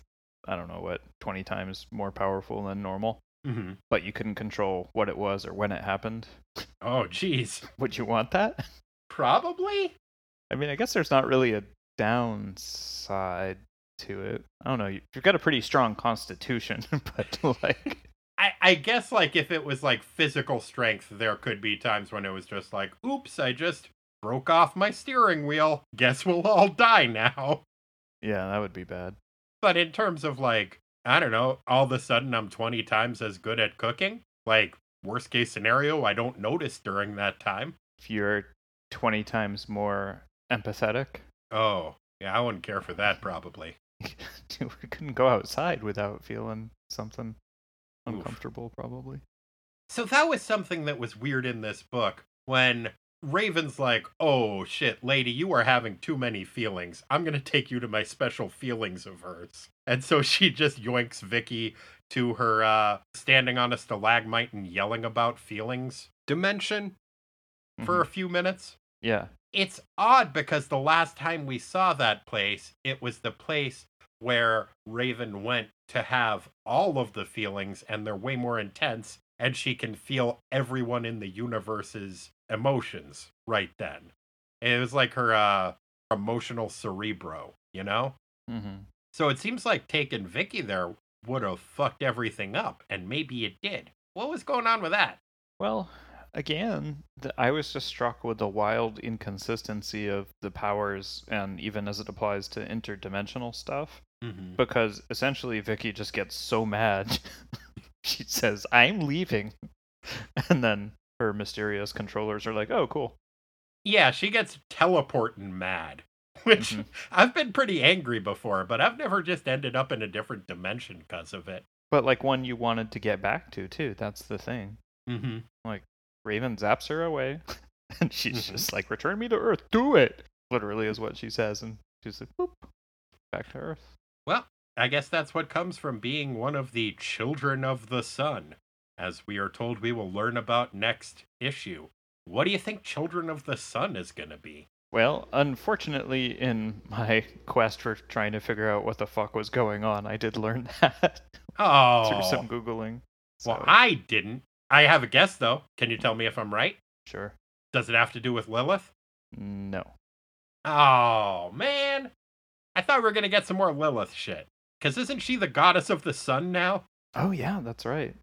I don't know what, twenty times more powerful than normal, hmm but you couldn't control what it was or when it happened. Oh, jeez. Would you want that? Probably. I mean, I guess there's not really a downside to it. I don't know. You've got a pretty strong constitution, but like, I, I guess like if it was like physical strength, there could be times when it was just like, oops, I just broke off my steering wheel. Guess we'll all die now. yeah, that would be bad. But in terms of like, I don't know, all of a sudden I'm 20 times as good at cooking. Like, worst case scenario, I don't notice during that time. If you're 20 times more empathetic, Oh, yeah, I wouldn't care for that probably. We couldn't go outside without feeling something Oof. uncomfortable, probably. So that was something that was weird in this book when Raven's like, "Oh shit, lady, you are having too many feelings. I'm going to take you to my special feelings of hers." And so she just yoinks Vicky to her uh standing on a stalagmite and yelling about feelings dimension for Mhm. a few minutes. Yeah. It's odd because the last time we saw that place, it was the place where Raven went to have all of the feelings and they're way more intense and she can feel everyone in the universe's emotions right then. It was like her uh emotional cerebro, you know? hmm So it seems like taking Vicky there would have fucked everything up and maybe it did. What was going on with that? Well, again, th- I was just struck with the wild inconsistency of the powers, and even as it applies to interdimensional stuff, Mm-hmm. because essentially Vicky just gets so mad. she says, I'm leaving. And then her mysterious controllers are like, oh, cool. Yeah, she gets teleporting mad. Which Mhm. I've been pretty angry before, but I've never just ended up in a different dimension because of it. But like one you wanted to get back to, too. That's the thing. Mm-hmm. Like Raven zaps her away, and she's Mhm. just like, return me to Earth. Do it. Literally is what she says. And she's like, boop, back to Earth. Well, I guess that's what comes from being one of the children of the sun, as we are told we will learn about next issue. What do you think Children of the Sun is going to be? Well, unfortunately, in my quest for trying to figure out what the fuck was going on, I did learn that Oh, through some oh. Googling. So, well, I didn't. I have a guess, though. Can you tell me if I'm right? sure. Does it have to do with Lilith? No. Oh, man. I thought we were going to get some more Lilith shit. Because isn't she the goddess of the sun now? Oh, yeah, that's right.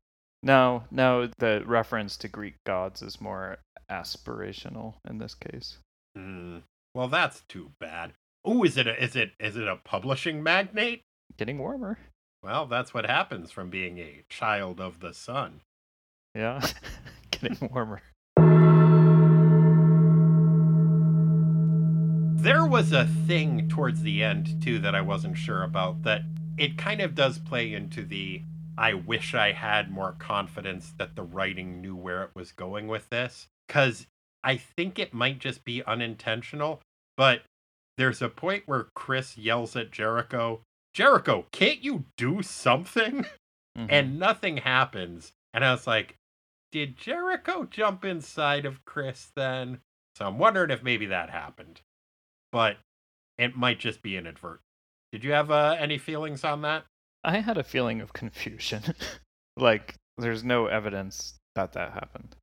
No, no, the reference to Greek gods is more aspirational in this case. Hmm. Well, that's too bad. Oh, is it a, is it is it a publishing magnate? Getting warmer. Well, that's what happens from being a child of the sun. Yeah. Getting warmer. There was a thing towards the end too that I wasn't sure about that it kind of does play into the I wish I had more confidence that the writing knew where it was going with this cuz I think it might just be unintentional, but there's a point where Chris yells at Jericho, "Jericho, can't you do something?" Mhm. and nothing happens. And I was like, did Jericho jump inside of Chris then? So I'm wondering if maybe that happened. But it might just be inadvertent. Did you have uh, any feelings on that? I had a feeling of confusion. like, there's no evidence that that happened.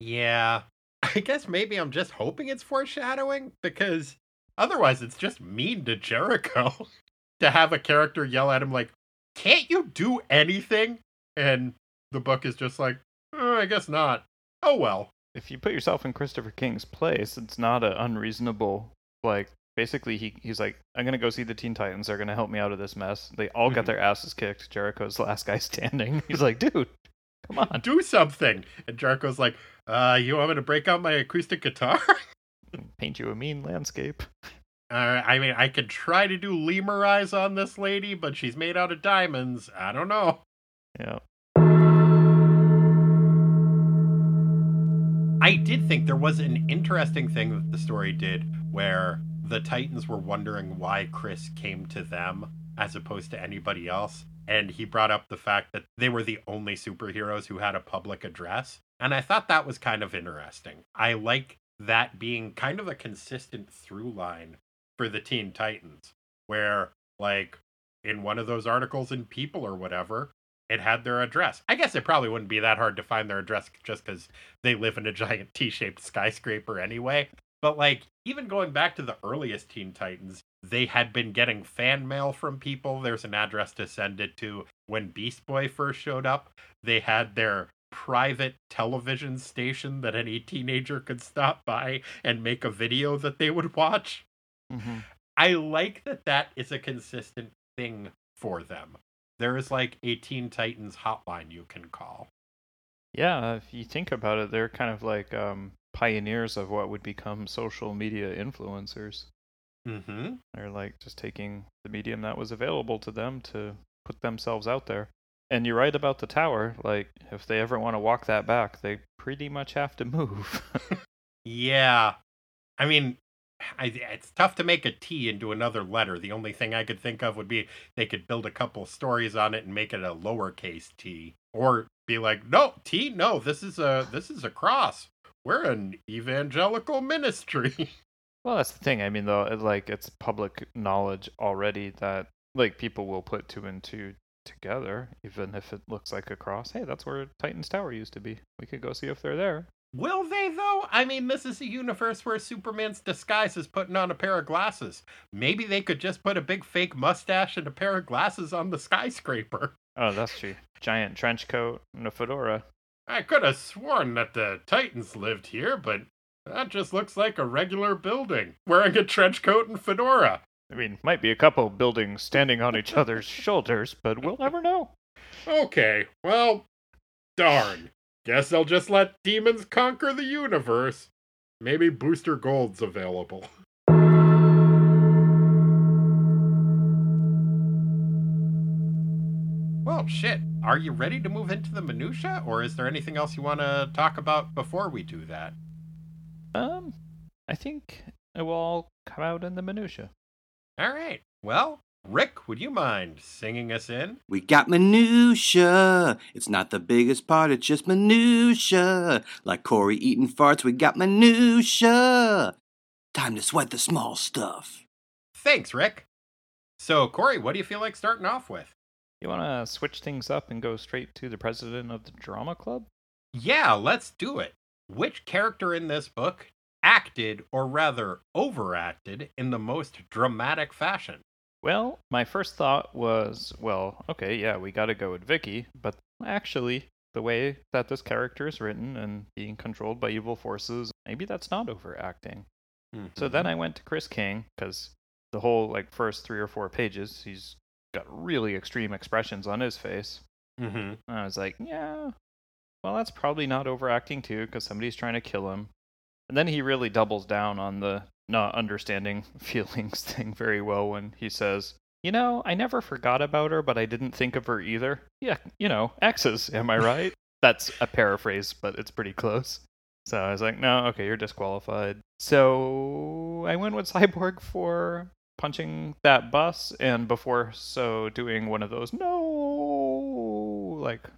Yeah. I guess maybe I'm just hoping it's foreshadowing because otherwise it's just mean to Jericho to have a character yell at him like, "Can't you do anything?" And the book is just like, "Uh, "I guess not." Oh well. If you put yourself in Christopher King's place, it's not an unreasonable, like, basically, he, he's like, I'm going to go see the Teen Titans. They're going to help me out of this mess. They all got Mhm. their asses kicked. Jericho's the last guy standing. He's like, dude, come on. do something. And Jericho's like, uh, you want me to break out my acoustic guitar? Paint you a mean landscape. uh, I mean, I could try to do lemur eyes on this lady, but she's made out of diamonds. I don't know. Yeah. I did think there was an interesting thing that the story did where the Titans were wondering why Chris came to them as opposed to anybody else. And he brought up the fact that they were the only superheroes who had a public address. And I thought that was kind of interesting. I like that being kind of a consistent through line for the Teen Titans, where, like, in one of those articles in People or whatever, it had their address. I guess it probably wouldn't be that hard to find their address just because they live in a giant T shaped skyscraper anyway. But like, even going back to the earliest Teen Titans, they had been getting fan mail from people. There's an address to send it to. When Beast Boy first showed up, they had their private television station that any teenager could stop by and make a video that they would watch. Mm-hmm. I like that that is a consistent thing for them. There is like a Teen Titans hotline you can call. Yeah, if you think about it, they're kind of like um, pioneers of what would become social media influencers. Mm-hmm. They're like just taking the medium that was available to them to put themselves out there. And you're right about the tower. Like, if they ever want to walk that back, they pretty much have to move. Yeah. I mean, I, it's tough to make a T into another letter. The only thing I could think of would be they could build a couple stories on it and make it a lowercase t, or be like, no T, no, this is a this is a cross. We're an evangelical ministry. well, that's the thing. I mean, though, it, like it's public knowledge already that like people will put two and two together, even if it looks like a cross. Hey, that's where Titan's Tower used to be. We could go see if they're there. Will they though? I mean, this is a universe where Superman's disguise is putting on a pair of glasses. Maybe they could just put a big fake mustache and a pair of glasses on the skyscraper. Oh, that's true. Giant trench coat and a fedora. I could have sworn that the Titans lived here, but that just looks like a regular building wearing a trench coat and fedora. I mean, might be a couple buildings standing on each other's shoulders, but we'll never know. Okay, well, darn. Guess I'll just let demons conquer the universe. Maybe Booster Gold's available. Well, shit. Are you ready to move into the minutia, or is there anything else you want to talk about before we do that? Um, I think it will all come out in the minutia. All right. Well, Rick, would you mind singing us in? We got minutia. It's not the biggest part, it's just minutia. Like Corey eating farts, we got minutia. Time to sweat the small stuff. Thanks, Rick. So, Corey, what do you feel like starting off with? You want to switch things up and go straight to the president of the drama club? Yeah, let's do it. Which character in this book acted, or rather overacted, in the most dramatic fashion? Well, my first thought was, well, okay, yeah, we got to go with Vicky, but actually, the way that this character is written and being controlled by evil forces, maybe that's not overacting. So then mm-hmm. I went to Chris King because the whole like first three or four pages, he's got really extreme expressions on his face. Mm-hmm. And I was like, yeah, well, that's probably not overacting too because somebody's trying to kill him. And then he really doubles down on the not understanding feelings thing very well when he says, you know, I never forgot about her, but I didn't think of her either. Yeah, you know, exes, am I right? That's a paraphrase, but it's pretty close. So I was like, no, okay, you're disqualified. So I went with Cyborg for punching that bus, and before so doing one of those no, like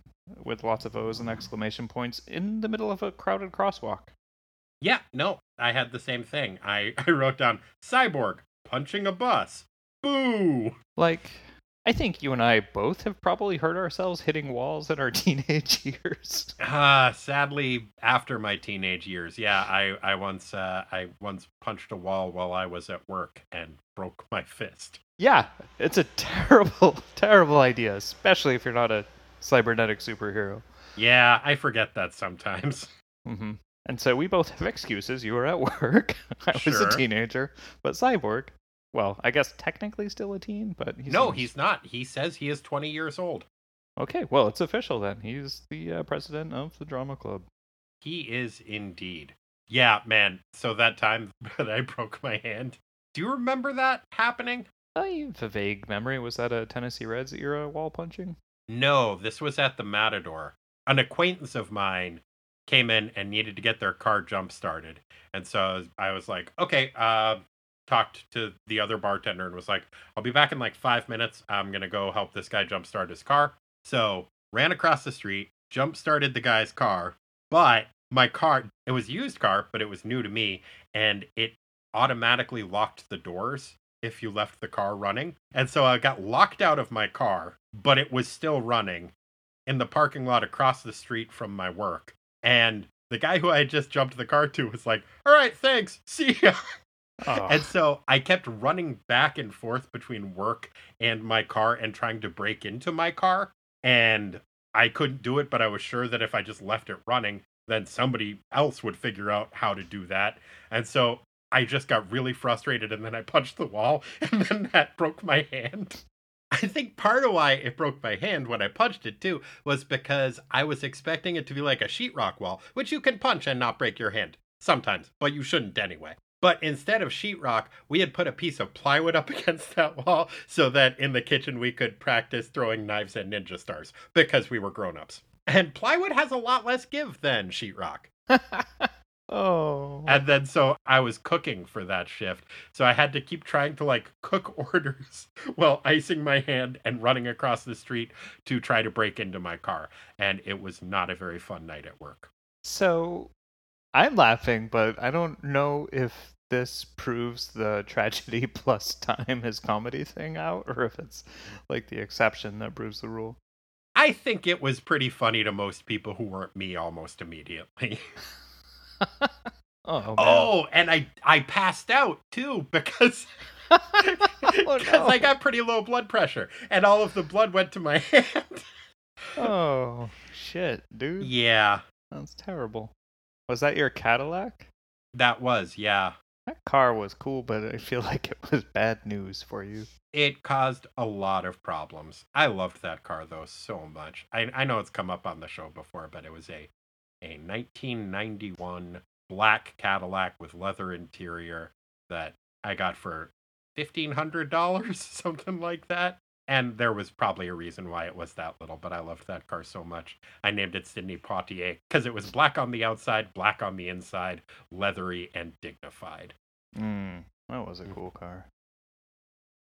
with lots of O's and exclamation points in the middle of a crowded crosswalk. Yeah, no, I had the same thing. I, I wrote down Cyborg punching a bus. Boo! Like, I think you and I both have probably hurt ourselves hitting walls in our teenage years. Ah, sadly, after my teenage years, yeah, I I once uh, I once punched a wall while I was at work and broke my fist. Yeah, it's a terrible, terrible idea, especially if you're not a cybernetic superhero. Yeah, I forget that sometimes. hmm And so we both have excuses. You were at work. I was Sure. a teenager, but Cyborg, well, I guess technically still a teen, but he's no, he's not. He says he is 20 years old. okay. Well, it's official then. He's the uh, president of the drama club. He is indeed. Yeah, man. So that time that I broke my hand, do you remember that happening? I have a vague memory. Was that a Tennessee Reds era wall punching? No, this was at the Matador. An acquaintance of mine came in and needed to get their car jump started. And so I was like, okay, uh, talked to the other bartender and was like, I'll be back in like five minutes. I'm going to go help this guy jump start his car. So ran across the street, jump started the guy's car, but my car, it was used car, but it was new to me and it automatically locked the doors if you left the car running. And so I got locked out of my car, but it was still running. in the parking lot across the street from my work. And the guy who I had just jumped the car to was like, All right, thanks. See ya. Oh. And so I kept running back and forth between work and my car and trying to break into my car. And I couldn't do it, but I was sure that if I just left it running, then somebody else would figure out how to do that. And so I just got really frustrated and then I punched the wall and then that broke my hand. I think part of why it broke my hand when I punched it too was because I was expecting it to be like a sheetrock wall, which you can punch and not break your hand sometimes, but you shouldn't anyway. But instead of sheetrock, we had put a piece of plywood up against that wall so that in the kitchen we could practice throwing knives and ninja stars because we were grown ups. And plywood has a lot less give than sheetrock. oh. And then so I was cooking for that shift. So I had to keep trying to like cook orders while icing my hand and running across the street to try to break into my car. And it was not a very fun night at work. So I'm laughing, but I don't know if this proves the tragedy plus time is comedy thing out or if it's like the exception that proves the rule. I think it was pretty funny to most people who weren't me almost immediately. Oh. Oh, and I I passed out too because Oh, because no. I got pretty low blood pressure and all of the blood went to my hand. Oh, shit, dude. yeah, That's terrible. Was that your Cadillac? that was yeah. That car was cool, but I feel like it was bad news for you. It caused a lot of problems. I loved that car though so much. I I know it's come up on the show before, but it was a a 1991 black Cadillac with leather interior that I got for $1500, something like that. And there was probably a reason why it was that little, but I loved that car so much. I named it Sidney Poitier because it was black on the outside, black on the inside, leathery and dignified. Mm, that was a cool car.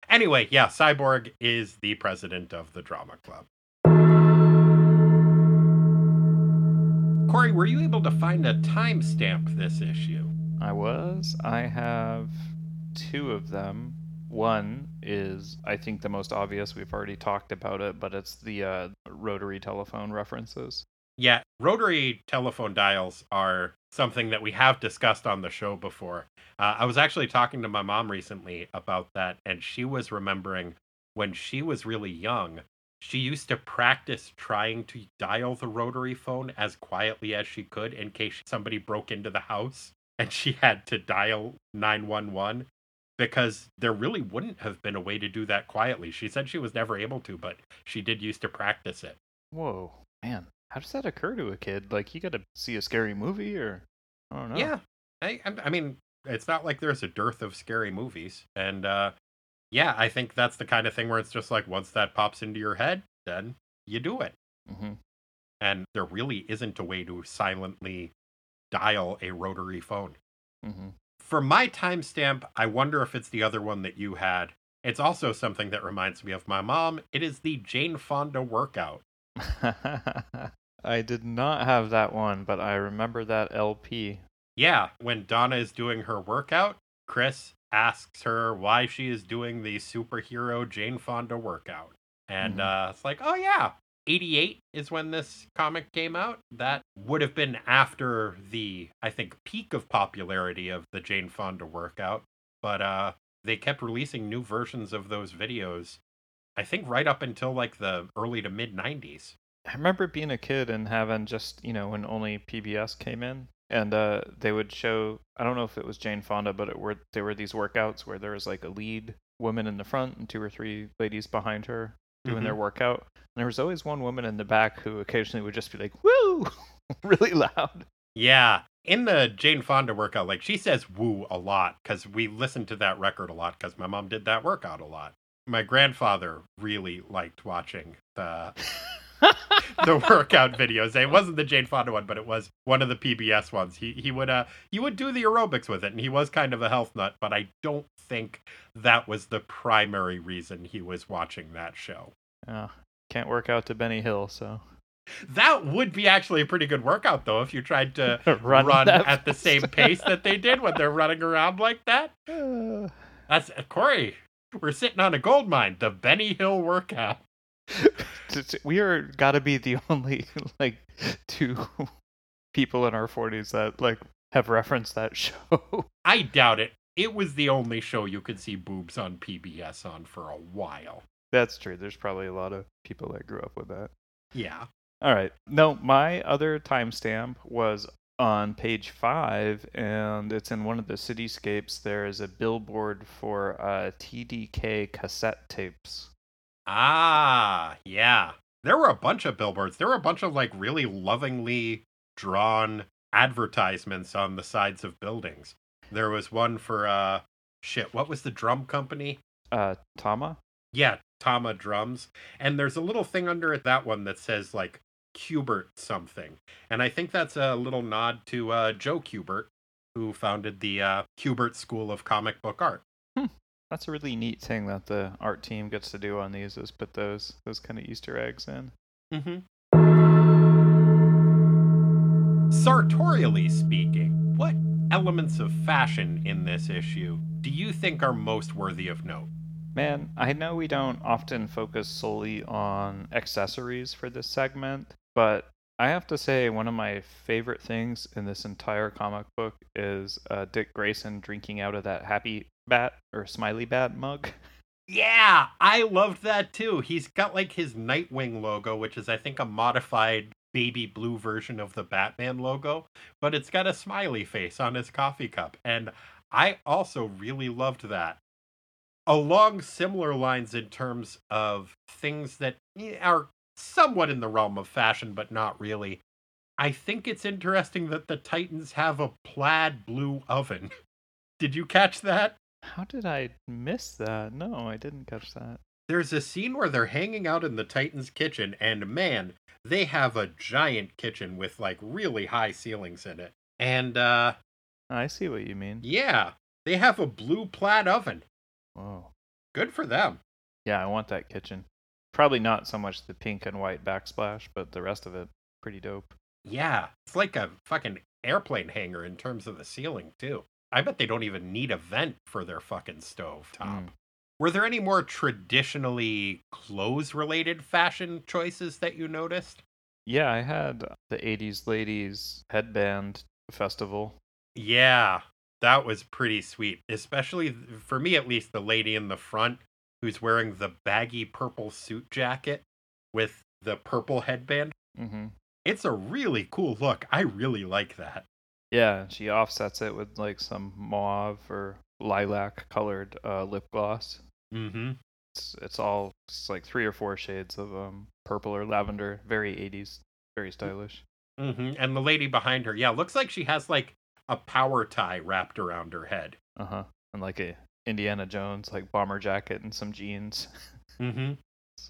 Anyway, yeah, Cyborg is the president of the drama club. Corey, were you able to find a timestamp this issue? I was. I have two of them. One is, I think, the most obvious. We've already talked about it, but it's the uh, rotary telephone references. Yeah, rotary telephone dials are something that we have discussed on the show before. Uh, I was actually talking to my mom recently about that, and she was remembering when she was really young, she used to practice trying to dial the rotary phone as quietly as she could in case somebody broke into the house and she had to dial 911 because there really wouldn't have been a way to do that quietly. She said she was never able to, but she did used to practice it. Whoa, man. How does that occur to a kid? Like, you got to see a scary movie or. I don't know. Yeah, I, I mean, it's not like there's a dearth of scary movies, and uh, yeah, I think that's the kind of thing where it's just like once that pops into your head, then you do it, hmm and there really isn't a way to silently dial a rotary phone. hmm For my timestamp, I wonder if it's the other one that you had. It's also something that reminds me of my mom. It is the Jane Fonda workout. I did not have that one, but I remember that LP. Yeah, when Donna is doing her workout, Chris asks her why she is doing the superhero Jane Fonda workout. And Mhm. uh, it's like, oh, yeah, 88 is when this comic came out. That would have been after the, I think, peak of popularity of the Jane Fonda workout. But uh, they kept releasing new versions of those videos, I think, right up until like the early to mid 90s. I remember being a kid and having just, you know, when only PBS came in. And uh, they would show, I don't know if it was Jane Fonda, but it were there were these workouts where there was like a lead woman in the front and two or three ladies behind her doing their workout. And there was always one woman in the back who occasionally would just be like, woo, really loud. Yeah. In the Jane Fonda workout, like she says woo a lot because we listened to that record a lot because my mom did that workout a lot. My grandfather really liked watching the the workout videos. It wasn't the Jane Fonda one, but it was one of the PBS ones. He he would uh he would do the aerobics with it, and he was kind of a health nut, but I don't think that was the primary reason he was watching that show. Yeah, can't work out to Benny Hill, so That would be actually a pretty good workout though if you tried to run, run, at the same pace that they did when they're running around like that. Uh, That's Corey. We're sitting on a gold mine, the Benny Hill workout. we are got to be the only like two people in our 40s that like have referenced that show. I doubt it. It was the only show you could see boobs on PBS on for a while. That's true. There's probably a lot of people that grew up with that. Yeah. All right. No, my other timestamp was on page five, and it's in one of the cityscapes. There is a billboard for uh, TDK cassette tapes. Ah, yeah. There were a bunch of billboards. There were a bunch of like really lovingly drawn advertisements on the sides of buildings. There was one for uh shit, what was the drum company? Uh, Tama? Yeah, Tama drums. And there's a little thing under it that one that says like Kubert something. And I think that's a little nod to uh Joe Kubert, who founded the uh Kubert School of Comic Book Art. That's a really neat thing that the art team gets to do on these is put those those kind of Easter eggs in. Mm-hmm. Sartorially speaking, what elements of fashion in this issue do you think are most worthy of note? Man, I know we don't often focus solely on accessories for this segment, but I have to say one of my favorite things in this entire comic book is uh, Dick Grayson drinking out of that happy bat or smiley bat mug. Yeah, I loved that too. He's got like his Nightwing logo, which is I think a modified baby blue version of the Batman logo, but it's got a smiley face on his coffee cup. And I also really loved that. Along similar lines in terms of things that are somewhat in the realm of fashion, but not really. I think it's interesting that the Titans have a plaid blue oven. Did you catch that? How did I miss that? No, I didn't catch that. There's a scene where they're hanging out in the Titans' kitchen, and man, they have a giant kitchen with like really high ceilings in it. And uh I see what you mean. yeah, they have a blue plaid oven. Whoa. Good for them. Yeah, I want that kitchen. Probably not so much the pink and white backsplash, but the rest of it pretty dope. Yeah, it's like a fucking airplane hangar in terms of the ceiling too. I bet they don't even need a vent for their fucking stove top. Mm. Were there any more traditionally clothes related fashion choices that you noticed? Yeah, I had the 80s ladies headband festival. Yeah, that was pretty sweet. Especially for me, at least, the lady in the front who's wearing the baggy purple suit jacket with the purple headband. hmm It's a really cool look. I really like that. Yeah, she offsets it with like some mauve or lilac colored uh, lip gloss. Mm-hmm. It's it's all it's like three or four shades of um purple or lavender. Very 80s, very stylish. Mm-hmm. And the lady behind her, yeah, looks like she has like a power tie wrapped around her head. Uh huh. And like a Indiana Jones like bomber jacket and some jeans. Mm-hmm.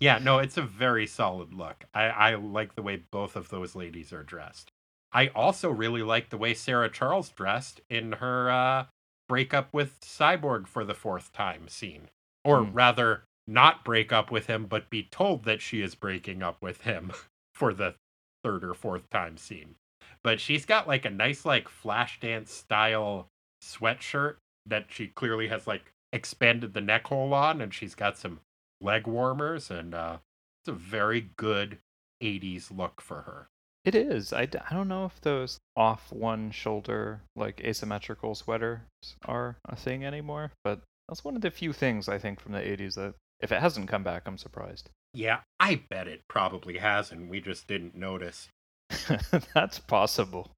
Yeah, no, it's a very solid look. I, I like the way both of those ladies are dressed. I also really like the way Sarah Charles dressed in her uh, breakup with Cyborg for the fourth time scene. Or Hmm. rather, not break up with him, but be told that she is breaking up with him for the third or fourth time scene. But she's got like a nice, like, flash dance style sweatshirt that she clearly has like expanded the neck hole on, and she's got some leg warmers, and uh, it's a very good 80s look for her. It is. I, d- I don't know if those off one shoulder, like asymmetrical sweaters are a thing anymore, but that's one of the few things I think from the 80s that if it hasn't come back, I'm surprised. Yeah, I bet it probably has, and we just didn't notice. that's possible.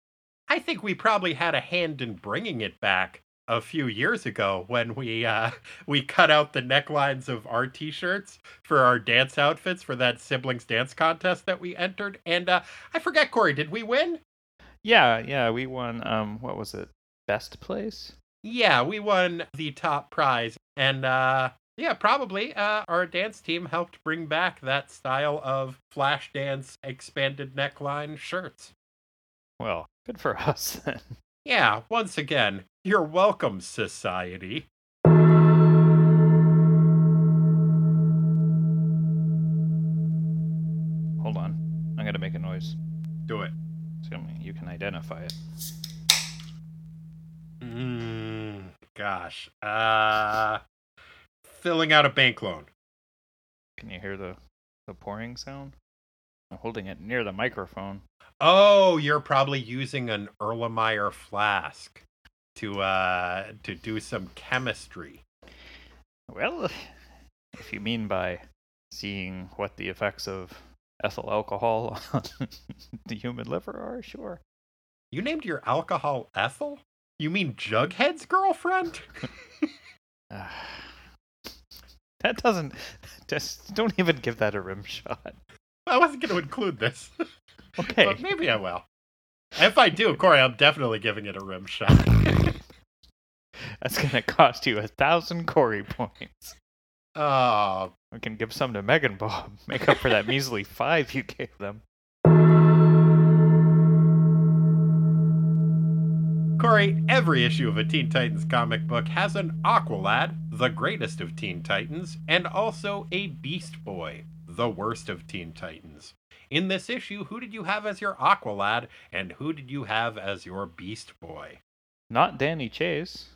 I think we probably had a hand in bringing it back a few years ago when we uh we cut out the necklines of our t-shirts for our dance outfits for that siblings dance contest that we entered and uh I forget Corey did we win? Yeah, yeah, we won, um, what was it? Best place? Yeah, we won the top prize and uh yeah, probably uh our dance team helped bring back that style of flash dance expanded neckline shirts. Well, good for us then. Yeah, once again, you're welcome society. Hold on. I'm going to make a noise Do it. so you can identify it. Mm, gosh. Uh filling out a bank loan. Can you hear the, The pouring sound? I'm holding it near the microphone. Oh, you're probably using an Erlenmeyer flask to uh to do some chemistry. Well, if you mean by seeing what the effects of ethyl alcohol on the human liver are, sure. You named your alcohol Ethel? You mean Jughead's girlfriend? That doesn't. Just don't even give that a rim shot. I wasn't going to include this. Okay. But maybe I will. If I do, Corey, I'm definitely giving it a rim shot. That's gonna cost you a thousand Corey points. oh, We can give some to Megan Bob. Make up for that measly five you gave them. Every issue of a Teen Titans comic book has an Aqualad, the greatest of Teen Titans, and also a Beast Boy, the worst of Teen Titans. In this issue, who did you have as your Aqualad, and who did you have as your Beast Boy? Not Danny Chase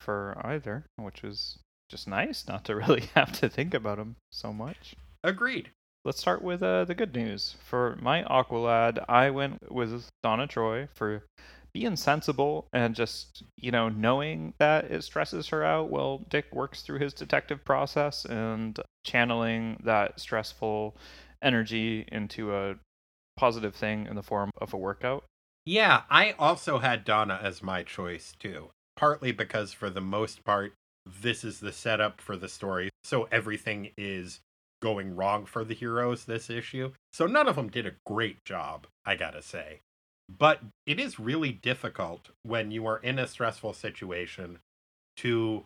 for either, which was just nice not to really have to think about him so much. Agreed. Let's start with uh, the good news. For my Aqualad, I went with Donna Troy for being sensible and just, you know, knowing that it stresses her out while Dick works through his detective process and channeling that stressful energy into a positive thing in the form of a workout. Yeah, I also had Donna as my choice too. Partly because, for the most part, this is the setup for the story. So everything is going wrong for the heroes this issue. So none of them did a great job, I gotta say. But it is really difficult when you are in a stressful situation to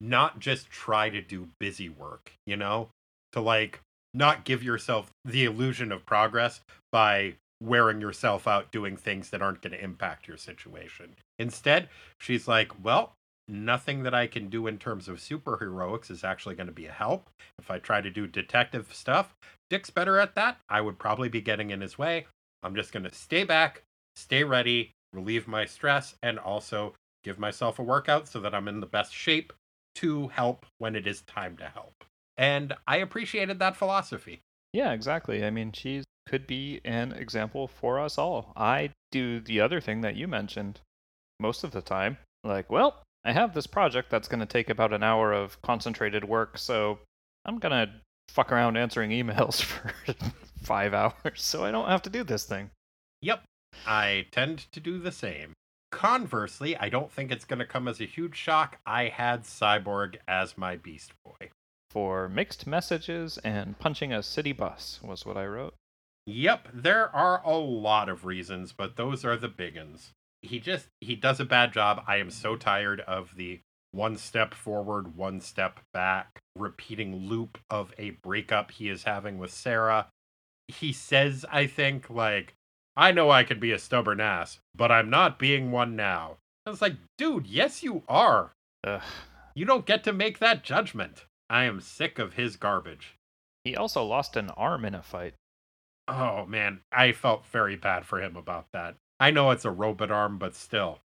not just try to do busy work, you know? To like not give yourself the illusion of progress by wearing yourself out doing things that aren't going to impact your situation. Instead, she's like, well, nothing that I can do in terms of superheroics is actually going to be a help. If I try to do detective stuff, Dick's better at that. I would probably be getting in his way. I'm just going to stay back, stay ready, relieve my stress, and also give myself a workout so that I'm in the best shape to help when it is time to help. And I appreciated that philosophy. Yeah, exactly. I mean, she could be an example for us all. I do the other thing that you mentioned most of the time. Like, well, I have this project that's going to take about an hour of concentrated work, so I'm going to fuck around answering emails for five hours so I don't have to do this thing. Yep, I tend to do the same. Conversely, I don't think it's going to come as a huge shock. I had Cyborg as my Beast Boy. For mixed messages and punching a city bus was what I wrote. Yep, there are a lot of reasons, but those are the big ones. He just he does a bad job. I am so tired of the one step forward, one step back, repeating loop of a breakup he is having with Sarah. He says, I think, like, I know I could be a stubborn ass, but I'm not being one now. I was like, dude, yes, you are. Ugh. You don't get to make that judgment. I am sick of his garbage. He also lost an arm in a fight. Oh man, I felt very bad for him about that. I know it's a robot arm, but still,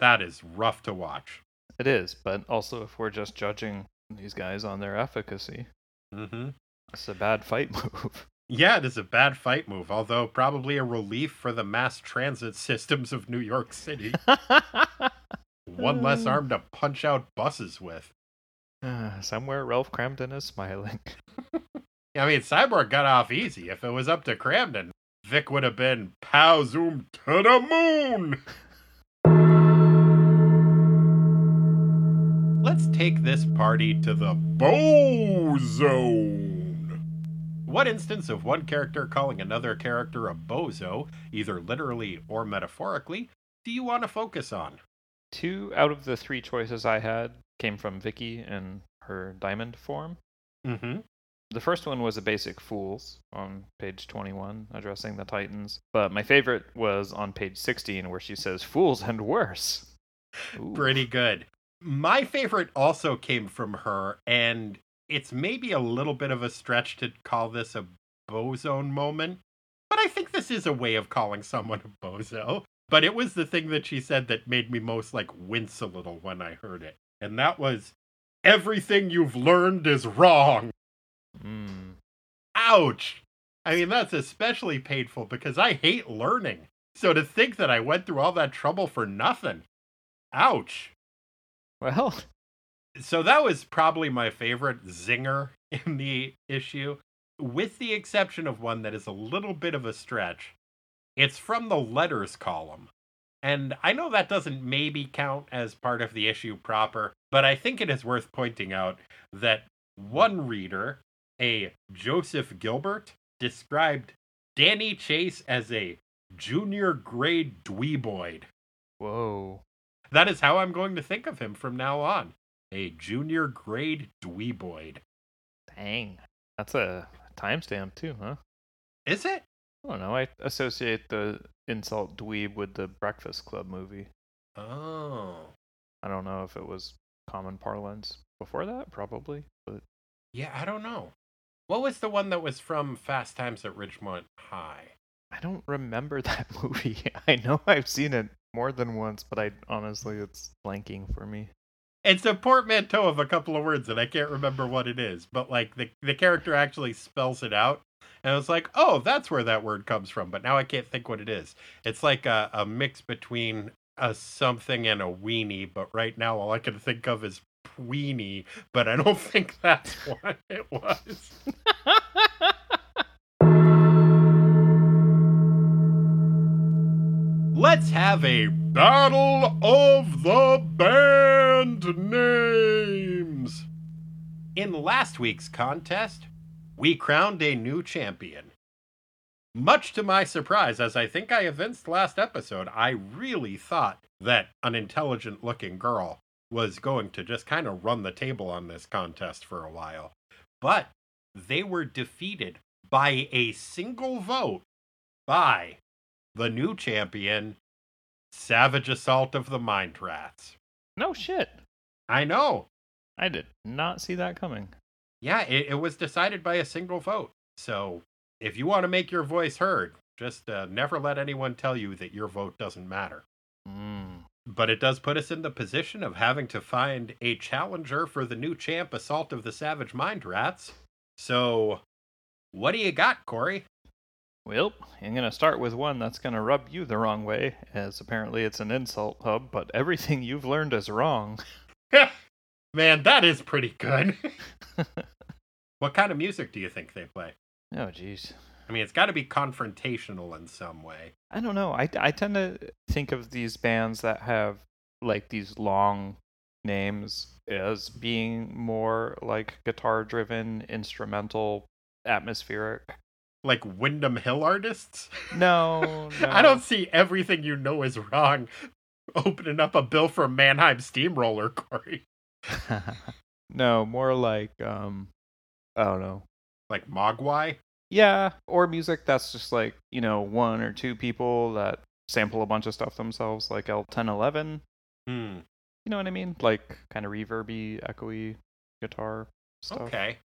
that is rough to watch. It is, but also if we're just judging these guys on their efficacy, hmm it's a bad fight move. Yeah, it is a bad fight move, although probably a relief for the mass transit systems of New York City. One less arm to punch out buses with. Ah, Somewhere Ralph Kramden is smiling. I mean, Cyborg got off easy. If it was up to Kramden, Vic would have been pow zoom to the moon. Let's take this party to the Bow What instance of one character calling another character a bozo, either literally or metaphorically, do you want to focus on? Two out of the three choices I had came from Vicky in her diamond form. Mm-hmm. The first one was a basic Fools on page 21, addressing the Titans. But my favorite was on page 16, where she says, Fools and worse. Ooh. Pretty good. My favorite also came from her, and it's maybe a little bit of a stretch to call this a bozone moment, but I think this is a way of calling someone a bozo. But it was the thing that she said that made me most like wince a little when I heard it. And that was everything you've learned is wrong. Mm. Ouch. I mean, that's especially painful because I hate learning. So to think that I went through all that trouble for nothing. Ouch. Well, So that was probably my favorite zinger in the issue, with the exception of one that is a little bit of a stretch. It's from the letters column. And I know that doesn't maybe count as part of the issue proper, but I think it is worth pointing out that one reader, a Joseph Gilbert, described Danny Chase as a junior grade dweeboid. whoa. That is how I'm going to think of him from now on. A junior grade dweeboid. Dang. That's a timestamp too, huh? Is it? I don't know. I associate the insult dweeb with the Breakfast Club movie. Oh. I don't know if it was common parlance before that, probably. But Yeah, I don't know. What was the one that was from Fast Times at Ridgemont High? I don't remember that movie. I know I've seen it more than once, but I honestly, it's blanking for me. It's a portmanteau of a couple of words, and I can't remember what it is. But like the the character actually spells it out, and I was like, "Oh, that's where that word comes from." But now I can't think what it is. It's like a, a mix between a something and a weenie. But right now, all I can think of is weenie. But I don't think that's what it was. Let's have a battle of the band names. In last week's contest, we crowned a new champion. Much to my surprise, as I think I evinced last episode, I really thought that an intelligent looking girl was going to just kind of run the table on this contest for a while. But they were defeated by a single vote by the new champion, Savage Assault of the Mind Rats. no shit. I know. I did not see that coming. Yeah, it, it was decided by a single vote. So if you want to make your voice heard, just uh, never let anyone tell you that your vote doesn't matter. Mm. But it does put us in the position of having to find a challenger for the new champ, Assault of the Savage Mind Rats. So, what do you got, Corey? Well, I'm going to start with one that's going to rub you the wrong way, as apparently it's an insult hub, but everything you've learned is wrong. Man, that is pretty good. what kind of music do you think they play? Oh, jeez. I mean, it's got to be confrontational in some way. I don't know. I, I tend to think of these bands that have like these long names as being more like guitar driven, instrumental, atmospheric. Like Windham Hill artists? No, no. I don't see everything you know is wrong opening up a bill for Mannheim Steamroller, Corey. no, more like um I don't know. Like Mogwai? Yeah, or music that's just like, you know, one or two people that sample a bunch of stuff themselves, like L1011. Hmm. You know what I mean? Like kind of reverby, echoey guitar stuff. Okay.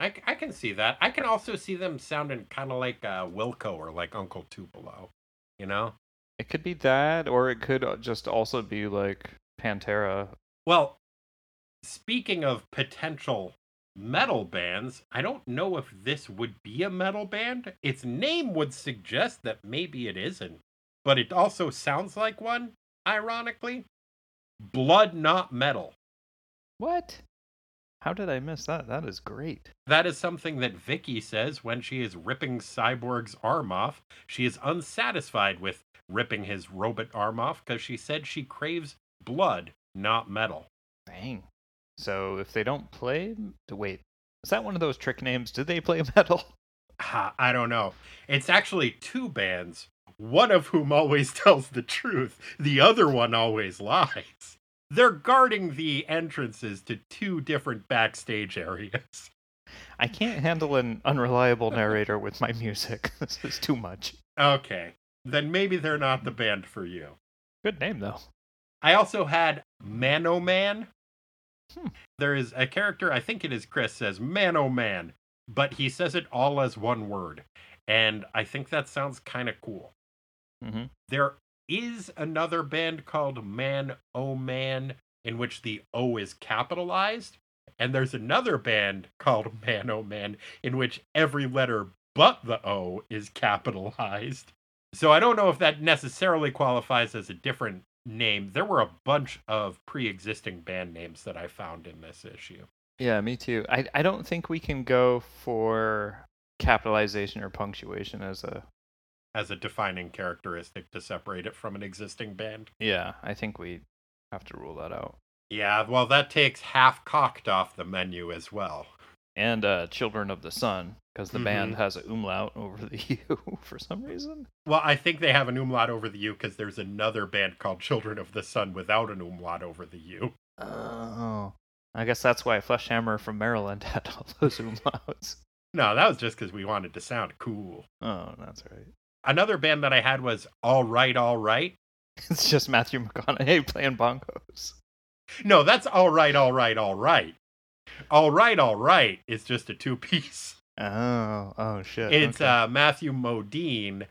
I, c- I can see that. I can also see them sounding kind of like uh, Wilco or like Uncle Tupelo. You know? It could be that, or it could uh, just also be like Pantera. Well, speaking of potential metal bands, I don't know if this would be a metal band. Its name would suggest that maybe it isn't, but it also sounds like one, ironically. Blood Not Metal. What? How did I miss that? That is great. That is something that Vicky says when she is ripping Cyborg's arm off. She is unsatisfied with ripping his robot arm off because she said she craves blood, not metal. Dang. So if they don't play, to wait, is that one of those trick names? Do they play metal? I don't know. It's actually two bands, one of whom always tells the truth, the other one always lies. They're guarding the entrances to two different backstage areas. I can't handle an unreliable narrator with my music. This is too much. Okay, then maybe they're not the band for you. Good name though. I also had Mano Man. Hmm. There is a character, I think it is Chris, says Mano Man, but he says it all as one word. And I think that sounds kind of cool. hmm There is another band called Man Oh Man, in which the O is capitalized. And there's another band called Man Oh Man in which every letter but the O is capitalized. So I don't know if that necessarily qualifies as a different name. There were a bunch of pre existing band names that I found in this issue. Yeah, me too. I I don't think we can go for capitalization or punctuation as a As a defining characteristic to separate it from an existing band. yeah. I think we have to rule that out. Yeah, well, that takes half cocked off the menu as well. And uh, Children of the Sun, because the band Mhm. has a umlaut over the U for some reason. Well, I think they have an umlaut over the U because there's another band called Children of the Sun without an umlaut over the U. Oh, I guess that's why Fleshhammer from Maryland had all those umlauts. No, that was just because we wanted to sound cool. Oh, that's right. Another band that I had was All Right, All Right. It's just Matthew McConaughey playing bongos. No, that's All Right, All Right, All Right. All Right, All Right is just a two piece. Oh, oh shit. It's okay. uh, Matthew Modine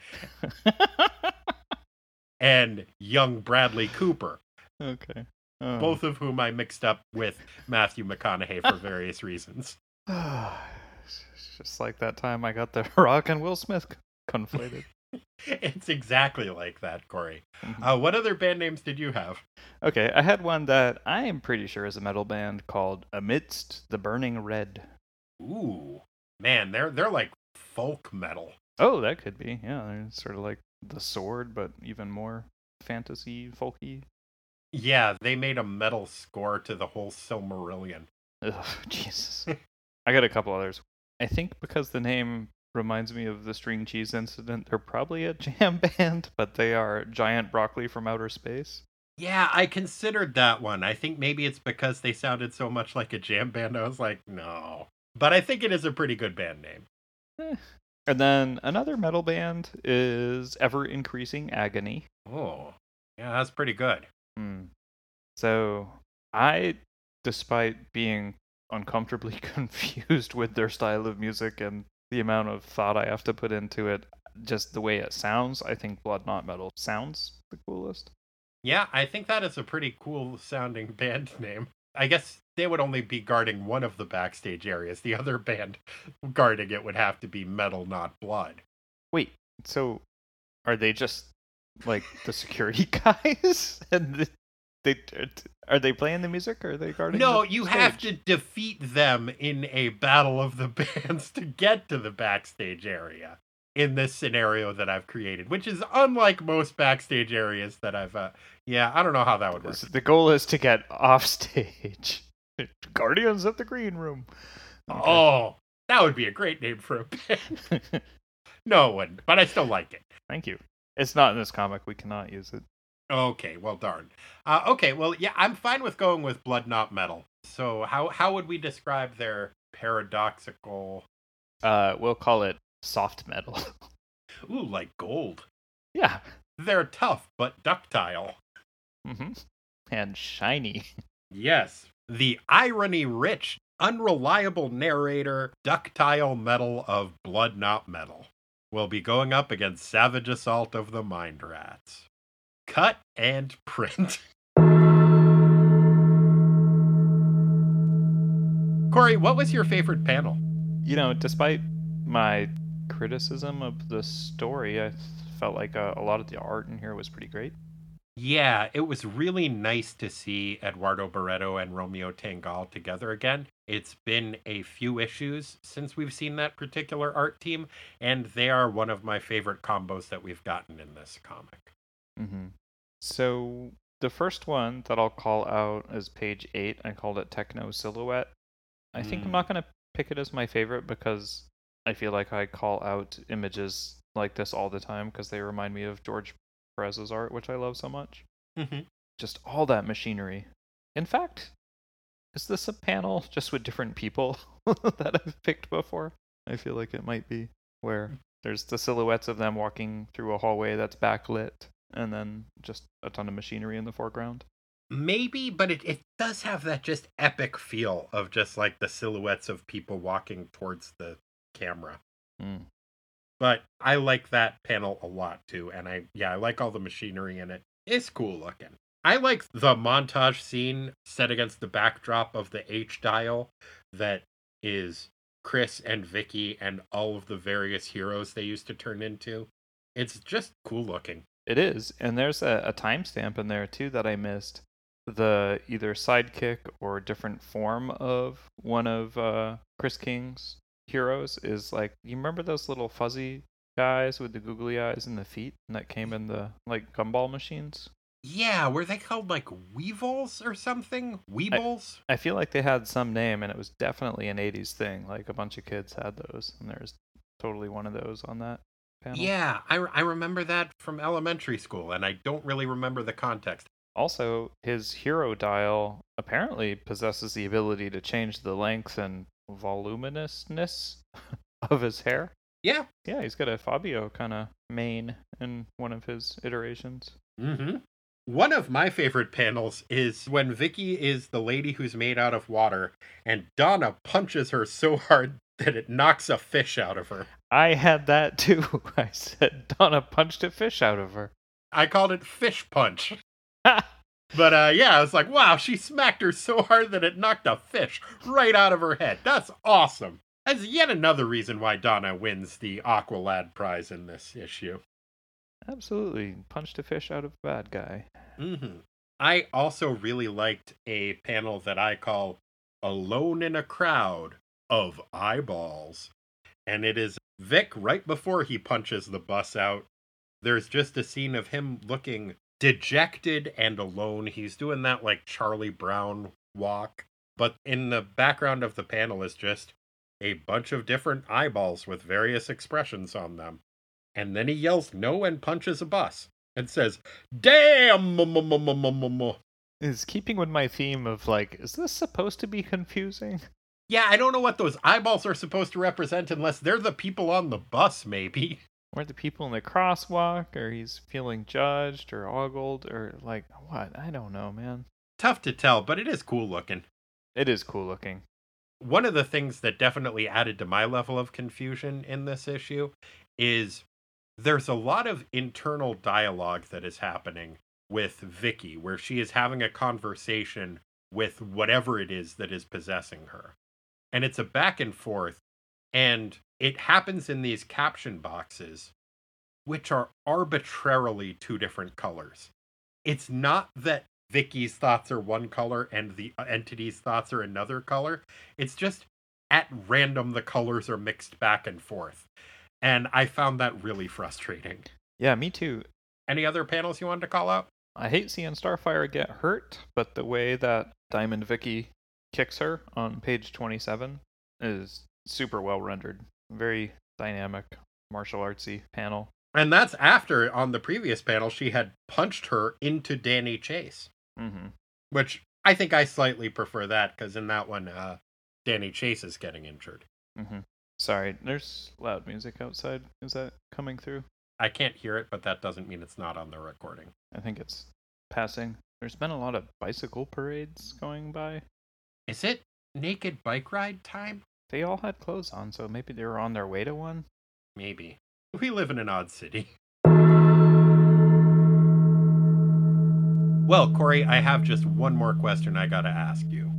and young Bradley Cooper, okay. Oh. both of whom I mixed up with Matthew McConaughey for various reasons. Just like that time I got the Rock and Will Smith conflated. It's exactly like that, Corey. Mhm. Uh, what other band names did you have? Okay, I had one that I am pretty sure is a metal band called Amidst the Burning Red. Ooh, man, they're they're like folk metal. Oh, that could be. Yeah, they're sort of like the sword, but even more fantasy folky. Yeah, they made a metal score to the whole Silmarillion. Ugh, Jesus. I got a couple others. I think because the name reminds me of the string cheese incident, they're probably a jam band, but they are giant broccoli from outer space. Yeah, I considered that one. I think maybe it's because they sounded so much like a jam band. I was like, no. But I think it is a pretty good band name. Eh. And then another metal band is Ever Increasing Agony. Oh, yeah, that's pretty good. Hmm. So I, despite being uncomfortably confused with their style of music and the amount of thought I have to put into it, just the way it sounds, I think Blood Not Metal sounds the coolest. Yeah, I think that is a pretty cool sounding band name. I guess they would only be guarding one of the backstage areas. The other band guarding it would have to be Metal Not Blood. Wait, so are they just like the security guys? and they are they playing the music or are they guarding? No, you have to defeat them in a battle of the bands to get to the backstage area in this scenario that I've created, which is unlike most backstage areas that I've. Uh, yeah, I don't know how that would work. The goal is to get off stage. Guardians of the Green Room. Okay. Oh, that would be a great name for a band. no one, but I still like it. Thank you. It's not in this comic. We cannot use it. Okay, well, darn. Uh, okay, well, yeah, I'm fine with going with Blood Not Metal. So, how how would we describe their paradoxical? Uh, we'll call it soft metal. Ooh, like gold. yeah. They're tough but ductile. hmm And shiny. Yes, the irony rich, unreliable narrator, ductile metal of Blood Not Metal will be going up against Savage Assault of the Mind Rats. Cut and print. Corey, what was your favorite panel? You know, despite my criticism of the story, I felt like uh, a lot of the art in here was pretty great. Yeah, it was really nice to see Eduardo Barreto and Romeo Tanghal together again. It's been a few issues since we've seen that particular art team, and they are one of my favorite combos that we've gotten in this comic. Hmm So the first one that I'll call out is page eight. I called it Techno Silhouette. I think I'm Mm. not gonna pick it as my favorite because I feel like I call out images like this all the time because they remind me of George Perez's art, which I love so much. Mhm. Just all that machinery. In fact, is this a panel just with different people that I've picked before? I feel like it might be where there's the silhouettes of them walking through a hallway that's backlit and then just a ton of machinery in the foreground. Maybe, but it, it does have that just epic feel of just like the silhouettes of people walking towards the camera. Mm. But I like that panel a lot too, and I yeah, I like all the machinery in it. It's cool looking. I like the montage scene set against the backdrop of the H dial that is Chris and Vicky and all of the various heroes they used to turn into. It's just cool looking. It is, and there's a, a timestamp in there too that I missed. The either sidekick or different form of one of uh, Chris King's heroes is like you remember those little fuzzy guys with the googly eyes and the feet that came in the like gumball machines? Yeah, were they called like Weevils or something? Weebles? I feel like they had some name, and it was definitely an '80s thing. Like a bunch of kids had those, and there's totally one of those on that panel. Yeah, I, I remember that from elementary school, and I don't really remember the context. Also, his hero dial apparently possesses the ability to change the length and voluminousness of his hair. Yeah. Yeah, he's got a Fabio kind of mane in one of his iterations. Mm-hmm. One of my favorite panels is when Vicky is the lady who's made out of water, and Donna punches her so hard that it knocks a fish out of her. I had that too. I said Donna punched a fish out of her. I called it fish punch. but uh, yeah, I was like, wow, she smacked her so hard that it knocked a fish right out of her head. That's awesome. That's yet another reason why Donna wins the Aqualad prize in this issue. Absolutely. Punched a fish out of a bad guy. Mm-hmm. I also really liked a panel that I call Alone in a Crowd of Eyeballs. And it is Vic right before he punches the bus out. There's just a scene of him looking dejected and alone. He's doing that like Charlie Brown walk. But in the background of the panel is just a bunch of different eyeballs with various expressions on them. And then he yells no and punches a bus and says, Damn! Is keeping with my theme of like, is this supposed to be confusing? Yeah, I don't know what those eyeballs are supposed to represent unless they're the people on the bus, maybe. Or the people in the crosswalk, or he's feeling judged or ogled, or like, what? I don't know, man. Tough to tell, but it is cool looking. It is cool looking. One of the things that definitely added to my level of confusion in this issue is there's a lot of internal dialogue that is happening with Vicky, where she is having a conversation with whatever it is that is possessing her. And it's a back and forth, and it happens in these caption boxes, which are arbitrarily two different colors. It's not that Vicky's thoughts are one color and the uh, entity's thoughts are another color. It's just at random the colors are mixed back and forth. And I found that really frustrating. Yeah, me too. Any other panels you wanted to call out? I hate seeing Starfire get hurt, but the way that Diamond Vicky kicks her on page 27 is super well rendered. Very dynamic, martial artsy panel. And that's after on the previous panel she had punched her into Danny Chase. Mm-hmm. Which I think I slightly prefer that because in that one, uh, Danny Chase is getting injured. Mm-hmm. Sorry, there's loud music outside. Is that coming through? I can't hear it, but that doesn't mean it's not on the recording. I think it's passing. There's been a lot of bicycle parades going by. Is it naked bike ride time? They all had clothes on, so maybe they were on their way to one. Maybe. We live in an odd city. Well, Corey, I have just one more question I gotta ask you.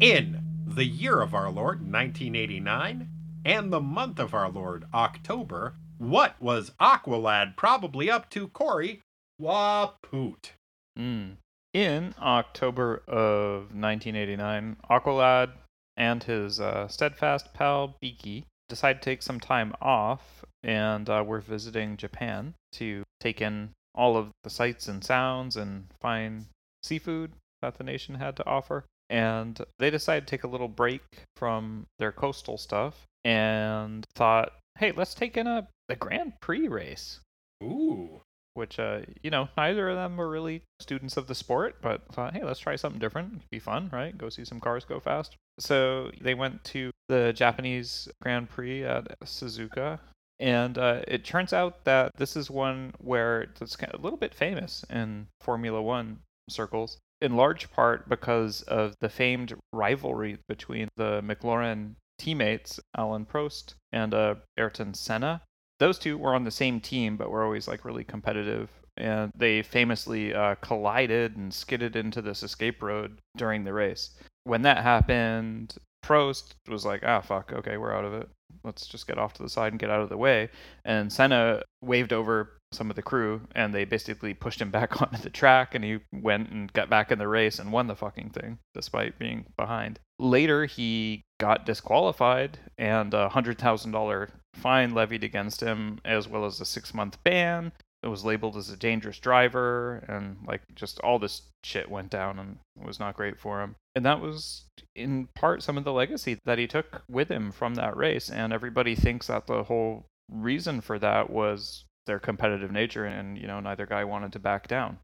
In the year of our Lord, 1989, and the month of our Lord, October, what was Aqualad probably up to, Corey? Wapoot. Mm. In October of 1989, Aqualad and his uh, steadfast pal Beaky decide to take some time off and uh, we're visiting Japan to take in all of the sights and sounds and find seafood that the nation had to offer. And they decided to take a little break from their coastal stuff and thought, hey, let's take in a the Grand Prix race. Ooh. Which, uh, you know, neither of them were really students of the sport, but thought, hey, let's try something different. It'd be fun, right? Go see some cars go fast. So they went to the Japanese Grand Prix at Suzuka and uh, it turns out that this is one where it's kind of a little bit famous in Formula One circles, in large part because of the famed rivalry between the McLaren teammates, Alain Prost and uh, Ayrton Senna. Those two were on the same team, but were always like really competitive and they famously uh, collided and skidded into this escape road during the race. When that happened, Prost was like, ah, fuck, okay, we're out of it. Let's just get off to the side and get out of the way. And Senna waved over some of the crew and they basically pushed him back onto the track and he went and got back in the race and won the fucking thing despite being behind. Later, he got disqualified and a $100,000 fine levied against him, as well as a six month ban. It was labeled as a dangerous driver, and like just all this shit went down and was not great for him. And that was in part some of the legacy that he took with him from that race. And everybody thinks that the whole reason for that was their competitive nature, and you know, neither guy wanted to back down.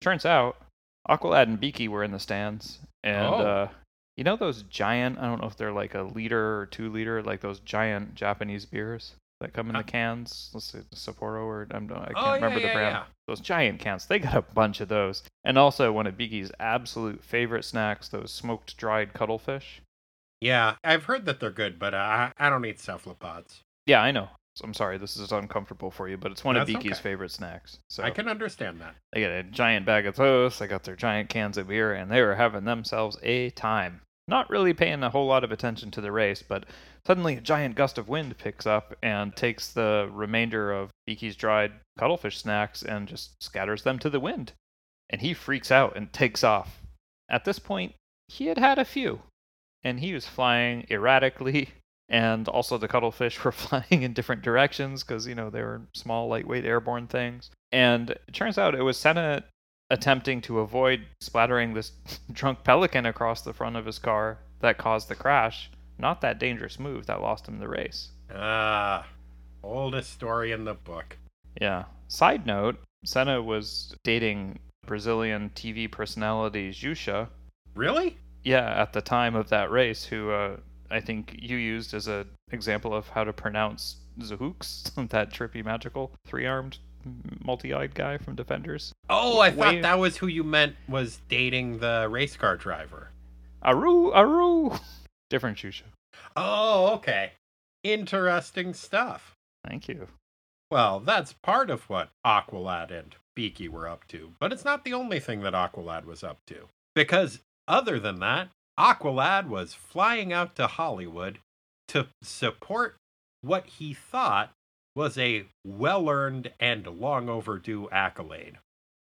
Turns out, Aqualad and Beaky were in the stands, and Oh. uh, you know those giant, I don't know if they're like a liter or two liter, like those giant Japanese beers that come in Uh, the cans. Let's say Sapporo or I'm, I can't Oh, yeah, remember the yeah, brand. yeah. Those giant cans. They got a bunch of those. And also one of Beaky's absolute favorite snacks, those smoked dried cuttlefish. Yeah, I've heard that they're good, but uh, I, I don't eat cephalopods. Yeah, I know. I'm sorry, this is uncomfortable for you, but it's one of That's Beaky's okay. favorite snacks. So I can understand that. They got a giant bag of toast, they got their giant cans of beer, and they were having themselves a time. Not really paying a whole lot of attention to the race, but suddenly a giant gust of wind picks up and takes the remainder of Beaky's dried cuttlefish snacks and just scatters them to the wind. And he freaks out and takes off. At this point, he had had a few, and he was flying erratically, and also the cuttlefish were flying in different directions because, you know, they were small, lightweight airborne things. And it turns out it was Senna attempting to avoid splattering this drunk pelican across the front of his car that caused the crash. Not that dangerous move that lost him the race. Ah, oldest story in the book. Yeah. Side note Senna was dating Brazilian TV personality Xuxa. Really? Yeah, at the time of that race, who uh, I think you used as an example of how to pronounce Zahooks, that trippy magical three armed multi eyed guy from Defenders. Oh, I thought that was who you meant was dating the race car driver. Aru, Aru! Different Jusha. Oh, okay. Interesting stuff. Thank you. Well, that's part of what Aqualad and Beaky were up to, but it's not the only thing that Aqualad was up to. Because other than that, Aqualad was flying out to Hollywood to support what he thought was a well earned and long overdue accolade.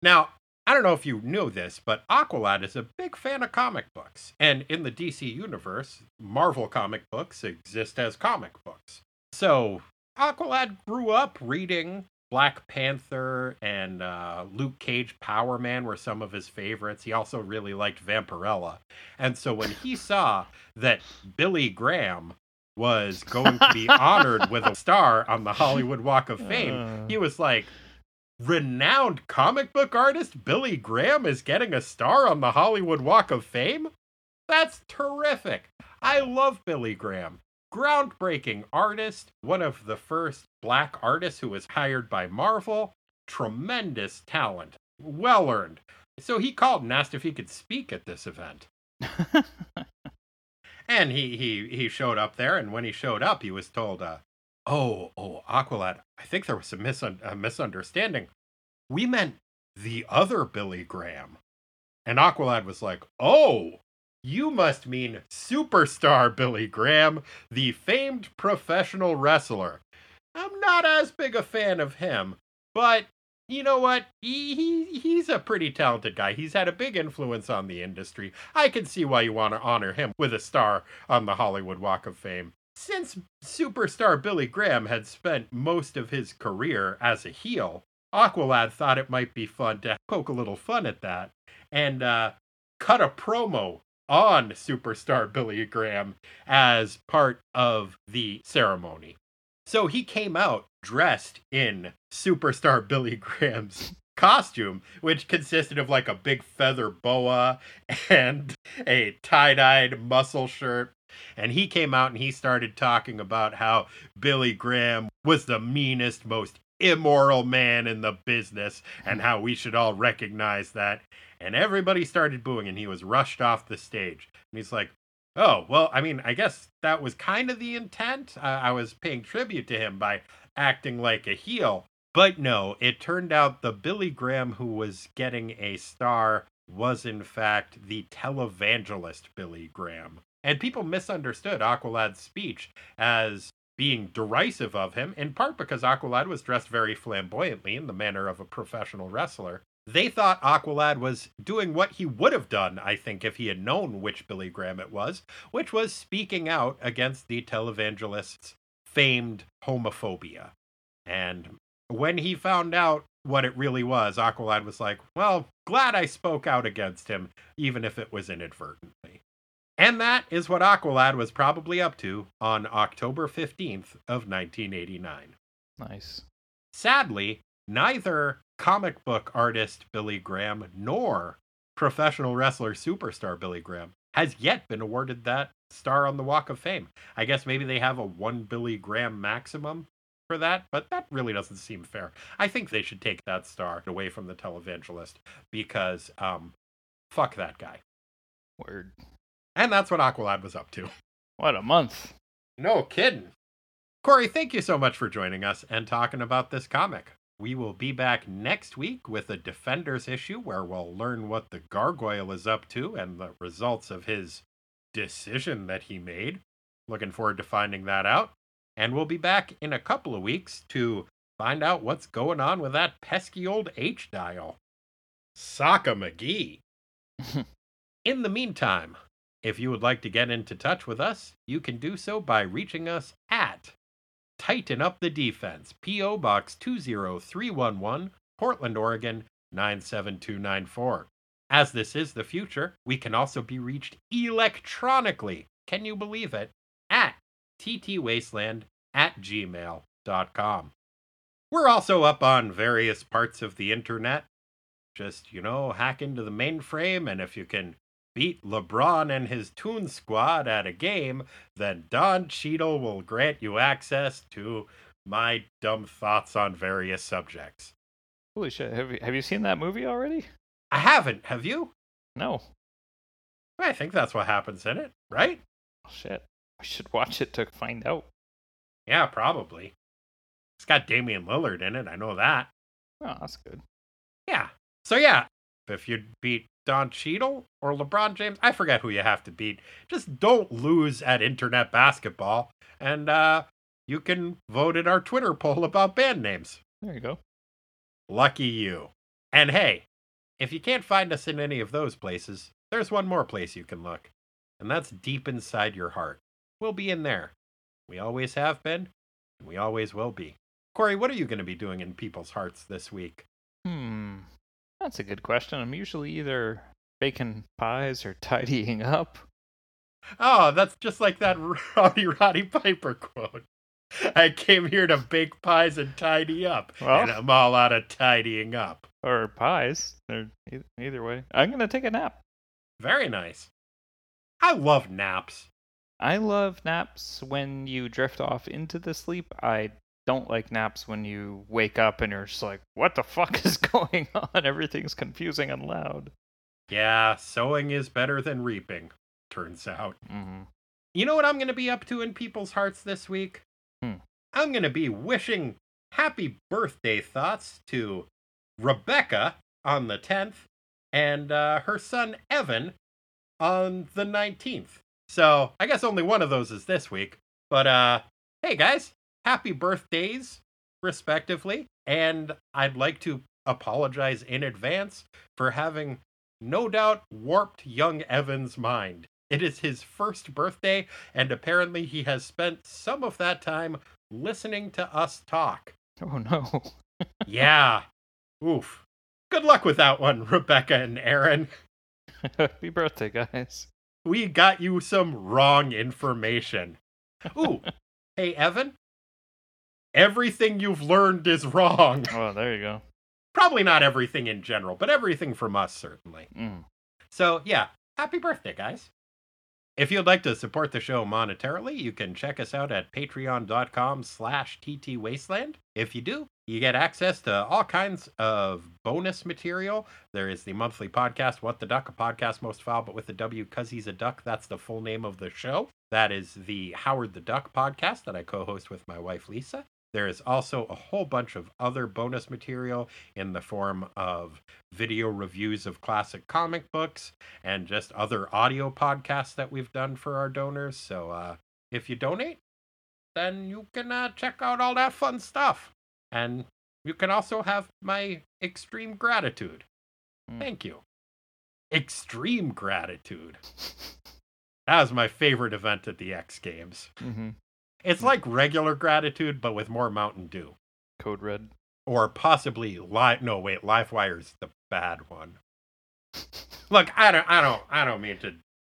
Now, I don't know if you knew this, but Aqualad is a big fan of comic books. And in the DC universe, Marvel comic books exist as comic books. So Aqualad grew up reading Black Panther and uh, Luke Cage Power Man were some of his favorites. He also really liked Vampirella. And so when he saw that Billy Graham was going to be honored with a star on the Hollywood Walk of Fame, Uh. he was like, renowned comic book artist Billy Graham is getting a star on the Hollywood Walk of Fame? That's terrific. I love Billy Graham. Groundbreaking artist, one of the first black artists who was hired by Marvel. Tremendous talent. Well earned. So he called and asked if he could speak at this event. And he he he showed up there, and when he showed up, he was told, uh, "Oh, oh, Aqualad, I think there was a, misun- a misunderstanding. We meant the other Billy Graham." And Aqualad was like, "Oh, you must mean superstar Billy Graham, the famed professional wrestler. I'm not as big a fan of him, but." You know what? He, he he's a pretty talented guy. He's had a big influence on the industry. I can see why you want to honor him with a star on the Hollywood Walk of Fame. Since superstar Billy Graham had spent most of his career as a heel, Aqualad thought it might be fun to poke a little fun at that and uh, cut a promo on superstar Billy Graham as part of the ceremony. So he came out dressed in superstar Billy Graham's costume, which consisted of like a big feather boa and a tie dyed muscle shirt. And he came out and he started talking about how Billy Graham was the meanest, most immoral man in the business and how we should all recognize that. And everybody started booing and he was rushed off the stage. And he's like, Oh, well, I mean, I guess that was kind of the intent. I, I was paying tribute to him by acting like a heel. But no, it turned out the Billy Graham who was getting a star was in fact the televangelist Billy Graham. And people misunderstood Aqualad's speech as being derisive of him, in part because Aqualad was dressed very flamboyantly in the manner of a professional wrestler. They thought Aqualad was doing what he would have done, I think, if he had known which Billy Graham it was, which was speaking out against the televangelist's famed homophobia. And when he found out what it really was, Aqualad was like, Well, glad I spoke out against him, even if it was inadvertently. And that is what Aqualad was probably up to on October 15th of 1989. Nice. Sadly, neither comic book artist Billy Graham nor professional wrestler superstar Billy Graham has yet been awarded that star on the Walk of Fame. I guess maybe they have a one Billy Graham maximum for that, but that really doesn't seem fair. I think they should take that star away from the televangelist because um fuck that guy. Word. And that's what Aqualad was up to. What a month. No kidding. Corey, thank you so much for joining us and talking about this comic. We will be back next week with a Defenders issue where we'll learn what the Gargoyle is up to and the results of his decision that he made. Looking forward to finding that out. And we'll be back in a couple of weeks to find out what's going on with that pesky old H dial. Sockamagee. in the meantime, if you would like to get into touch with us, you can do so by reaching us at Tighten Up the Defense, P.O. Box 20311, Portland, Oregon 97294. As this is the future, we can also be reached electronically. Can you believe it? At ttwasteland at gmail.com. We're also up on various parts of the internet. Just, you know, hack into the mainframe, and if you can beat LeBron and his Toon Squad at a game, then Don Cheadle will grant you access to my dumb thoughts on various subjects. Holy shit. Have you, have you seen that movie already? I haven't, have you? No. I think that's what happens in it, right? Oh, shit. I should watch it to find out. Yeah, probably. It's got Damian Lillard in it, I know that. Oh, that's good. Yeah. So yeah, if you beat Don Cheadle or LeBron James, I forget who you have to beat. Just don't lose at internet basketball, and uh, you can vote in our Twitter poll about band names. There you go. Lucky you. And hey, if you can't find us in any of those places, there's one more place you can look, and that's deep inside your heart. We'll be in there. We always have been, and we always will be. Corey, what are you going to be doing in people's hearts this week? Hmm. That's a good question. I'm usually either baking pies or tidying up. Oh, that's just like that Rowdy Roddy Piper quote. I came here to bake pies and tidy up, Well- and I'm all out of tidying up. Or pies. E- either way. I'm going to take a nap. Very nice. I love naps. I love naps when you drift off into the sleep. I don't like naps when you wake up and you're just like, what the fuck is going on? Everything's confusing and loud. Yeah, sowing is better than reaping, turns out. hmm You know what I'm going to be up to in people's hearts this week? Hmm. I'm going to be wishing happy birthday thoughts to Rebecca on the 10th and uh, her son Evan on the 19th. So I guess only one of those is this week. But uh, hey guys, happy birthdays, respectively. And I'd like to apologize in advance for having no doubt warped young Evan's mind. It is his first birthday, and apparently he has spent some of that time listening to us talk. Oh no. Yeah. Oof. Good luck with that one, Rebecca and Aaron. Happy birthday, guys. We got you some wrong information. Ooh. hey, Evan. Everything you've learned is wrong. Oh, there you go. Probably not everything in general, but everything from us, certainly. Mm. So, yeah, happy birthday, guys. If you'd like to support the show monetarily, you can check us out at patreon.com slash ttwasteland. If you do, you get access to all kinds of bonus material. There is the monthly podcast, What the Duck, a podcast most foul, but with the W because he's a duck. That's the full name of the show. That is the Howard the Duck podcast that I co-host with my wife, Lisa. There is also a whole bunch of other bonus material in the form of video reviews of classic comic books and just other audio podcasts that we've done for our donors. So uh, if you donate, then you can uh, check out all that fun stuff. And you can also have my extreme gratitude. Hmm. Thank you. Extreme gratitude. That was my favorite event at the X Games. hmm It's like regular gratitude, but with more Mountain Dew. Code Red. Or possibly live. No, wait, Livewire's the bad one. Look, I don't, I don't, I don't mean to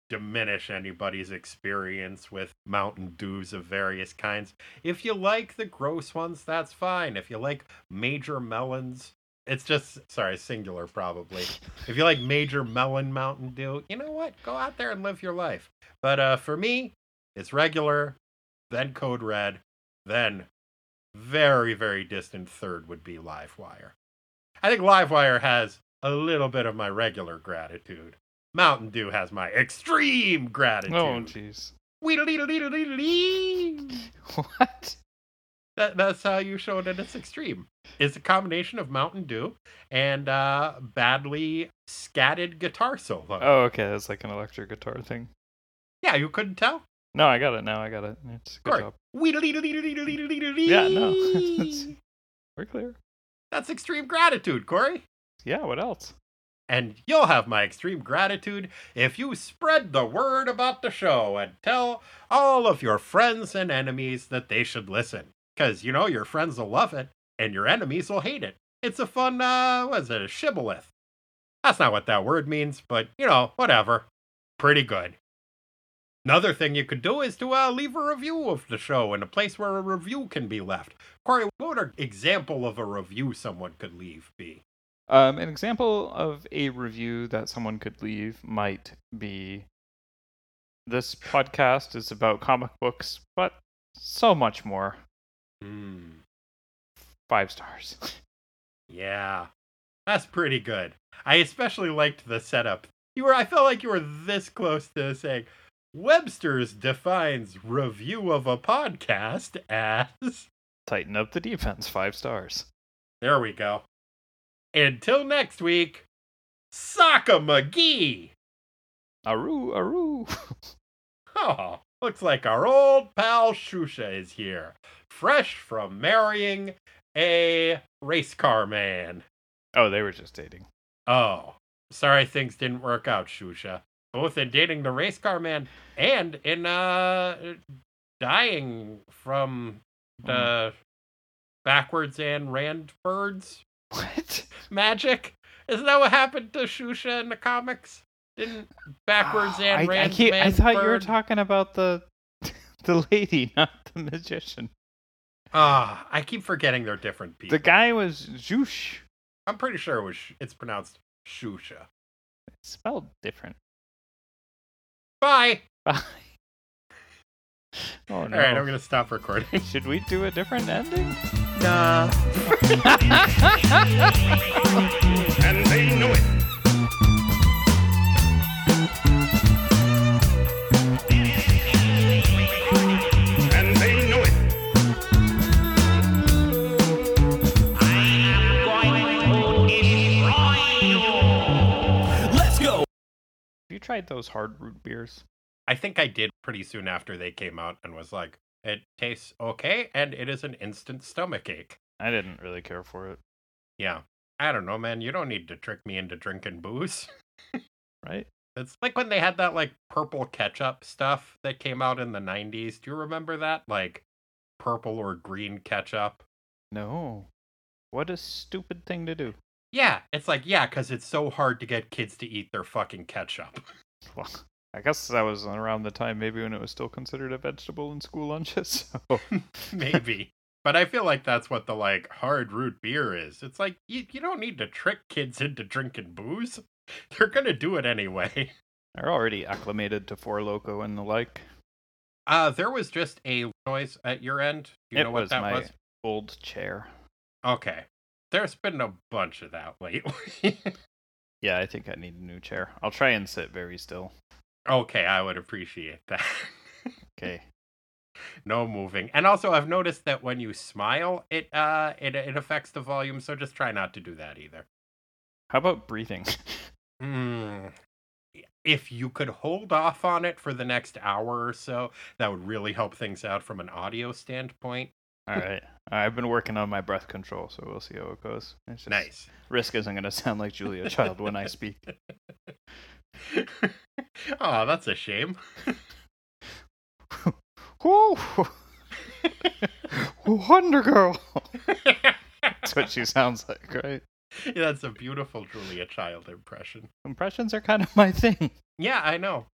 diminish anybody's experience with Mountain Dews of various kinds. If you like the gross ones, that's fine. If you like Major Melons, it's just sorry, singular probably. If you like Major Melon Mountain Dew, you know what? Go out there and live your life. But uh, for me, it's regular, then Code Red, then very, very distant third would be Livewire. I think Livewire has a little bit of my regular gratitude. Mountain Dew has my extreme gratitude. Oh, jeez. What? That, that's how you show it at its extreme. It's a combination of Mountain Dew and uh, badly scatted guitar solo. Oh, okay. That's like an electric guitar thing. Yeah, you couldn't tell? No, I got it now. I got it. It's good Corey. job. Yeah, no. We're clear. That's extreme gratitude, Corey. Yeah, what else? And you'll have my extreme gratitude if you spread the word about the show and tell all of your friends and enemies that they should listen. Because, you know, your friends will love it and your enemies will hate it. It's a fun, uh, what is it, a shibboleth. That's not what that word means, but, you know, whatever. Pretty good. Another thing you could do is to uh, leave a review of the show in a place where a review can be left. Corey, what would an example of a review someone could leave be? Um, an example of a review that someone could leave might be this podcast is about comic books, but so much more. Hmm. Five stars. Yeah, that's pretty good. I especially liked the setup. You were, I felt like you were this close to saying Webster's defines review of a podcast as. Tighten up the defense. Five stars. There we go. Until next week, Sockamagee. Aru, aru. Oh, looks like our old pal Xuxa is here, fresh from marrying a race car man. oh, they were just dating. Oh, sorry things didn't work out, Xuxa. Both in dating the race car man and in uh dying from the backwards and rand birds What? magic. Isn't that what happened to Shusha in the comics? Didn't backwards and I, I, rand can't- I man thought you were talking about the the lady, not the magician. Ah, I keep forgetting they're different people. The guy was Zhoosh. I'm pretty sure it was it's pronounced Shusha. It's spelled different. Bye. Bye. Oh no. All right, I'm gonna stop recording. Should we do a different ending? nah. and they know it. You tried those hard root beers? I think I did pretty soon after they came out and was like, it tastes okay and it is an instant stomach ache. I didn't really care for it, Yeah. I don't know, man. You don't need to trick me into drinking booze. right? It's like when they had that like purple ketchup stuff that came out in the 90s. Do you remember that? Like purple or green ketchup? No. What a stupid thing to do. Yeah, it's like, yeah, because it's so hard to get kids to eat their fucking ketchup. Well, I guess that was around the time maybe when it was still considered a vegetable in school lunches. So Maybe. but I feel like that's what the like hard root beer is. It's like you, you don't need to trick kids into drinking booze. They're gonna do it anyway. they're already acclimated to Four Loco and the like. Uh there was just a noise at your end. Do you it know what was that my was? old chair. Okay. There's been a bunch of that lately. Yeah, I think I need a new chair. I'll try and sit very still. okay, I would appreciate that. Okay. no moving. And also, I've noticed that when you smile, it uh it it affects the volume. So just try not to do that either. How about breathing? Hmm. If you could hold off on it for the next hour or so, that would really help things out from an audio standpoint. All right. I've been working on my breath control, so we'll see how it goes. Nice. Risk isn't going to sound like Julia Child when I speak. oh, that's a shame. Woo! Wonder Girl. That's what she sounds like, right? Yeah, that's a beautiful Julia Child impression. Impressions are kind of my thing. Yeah, I know.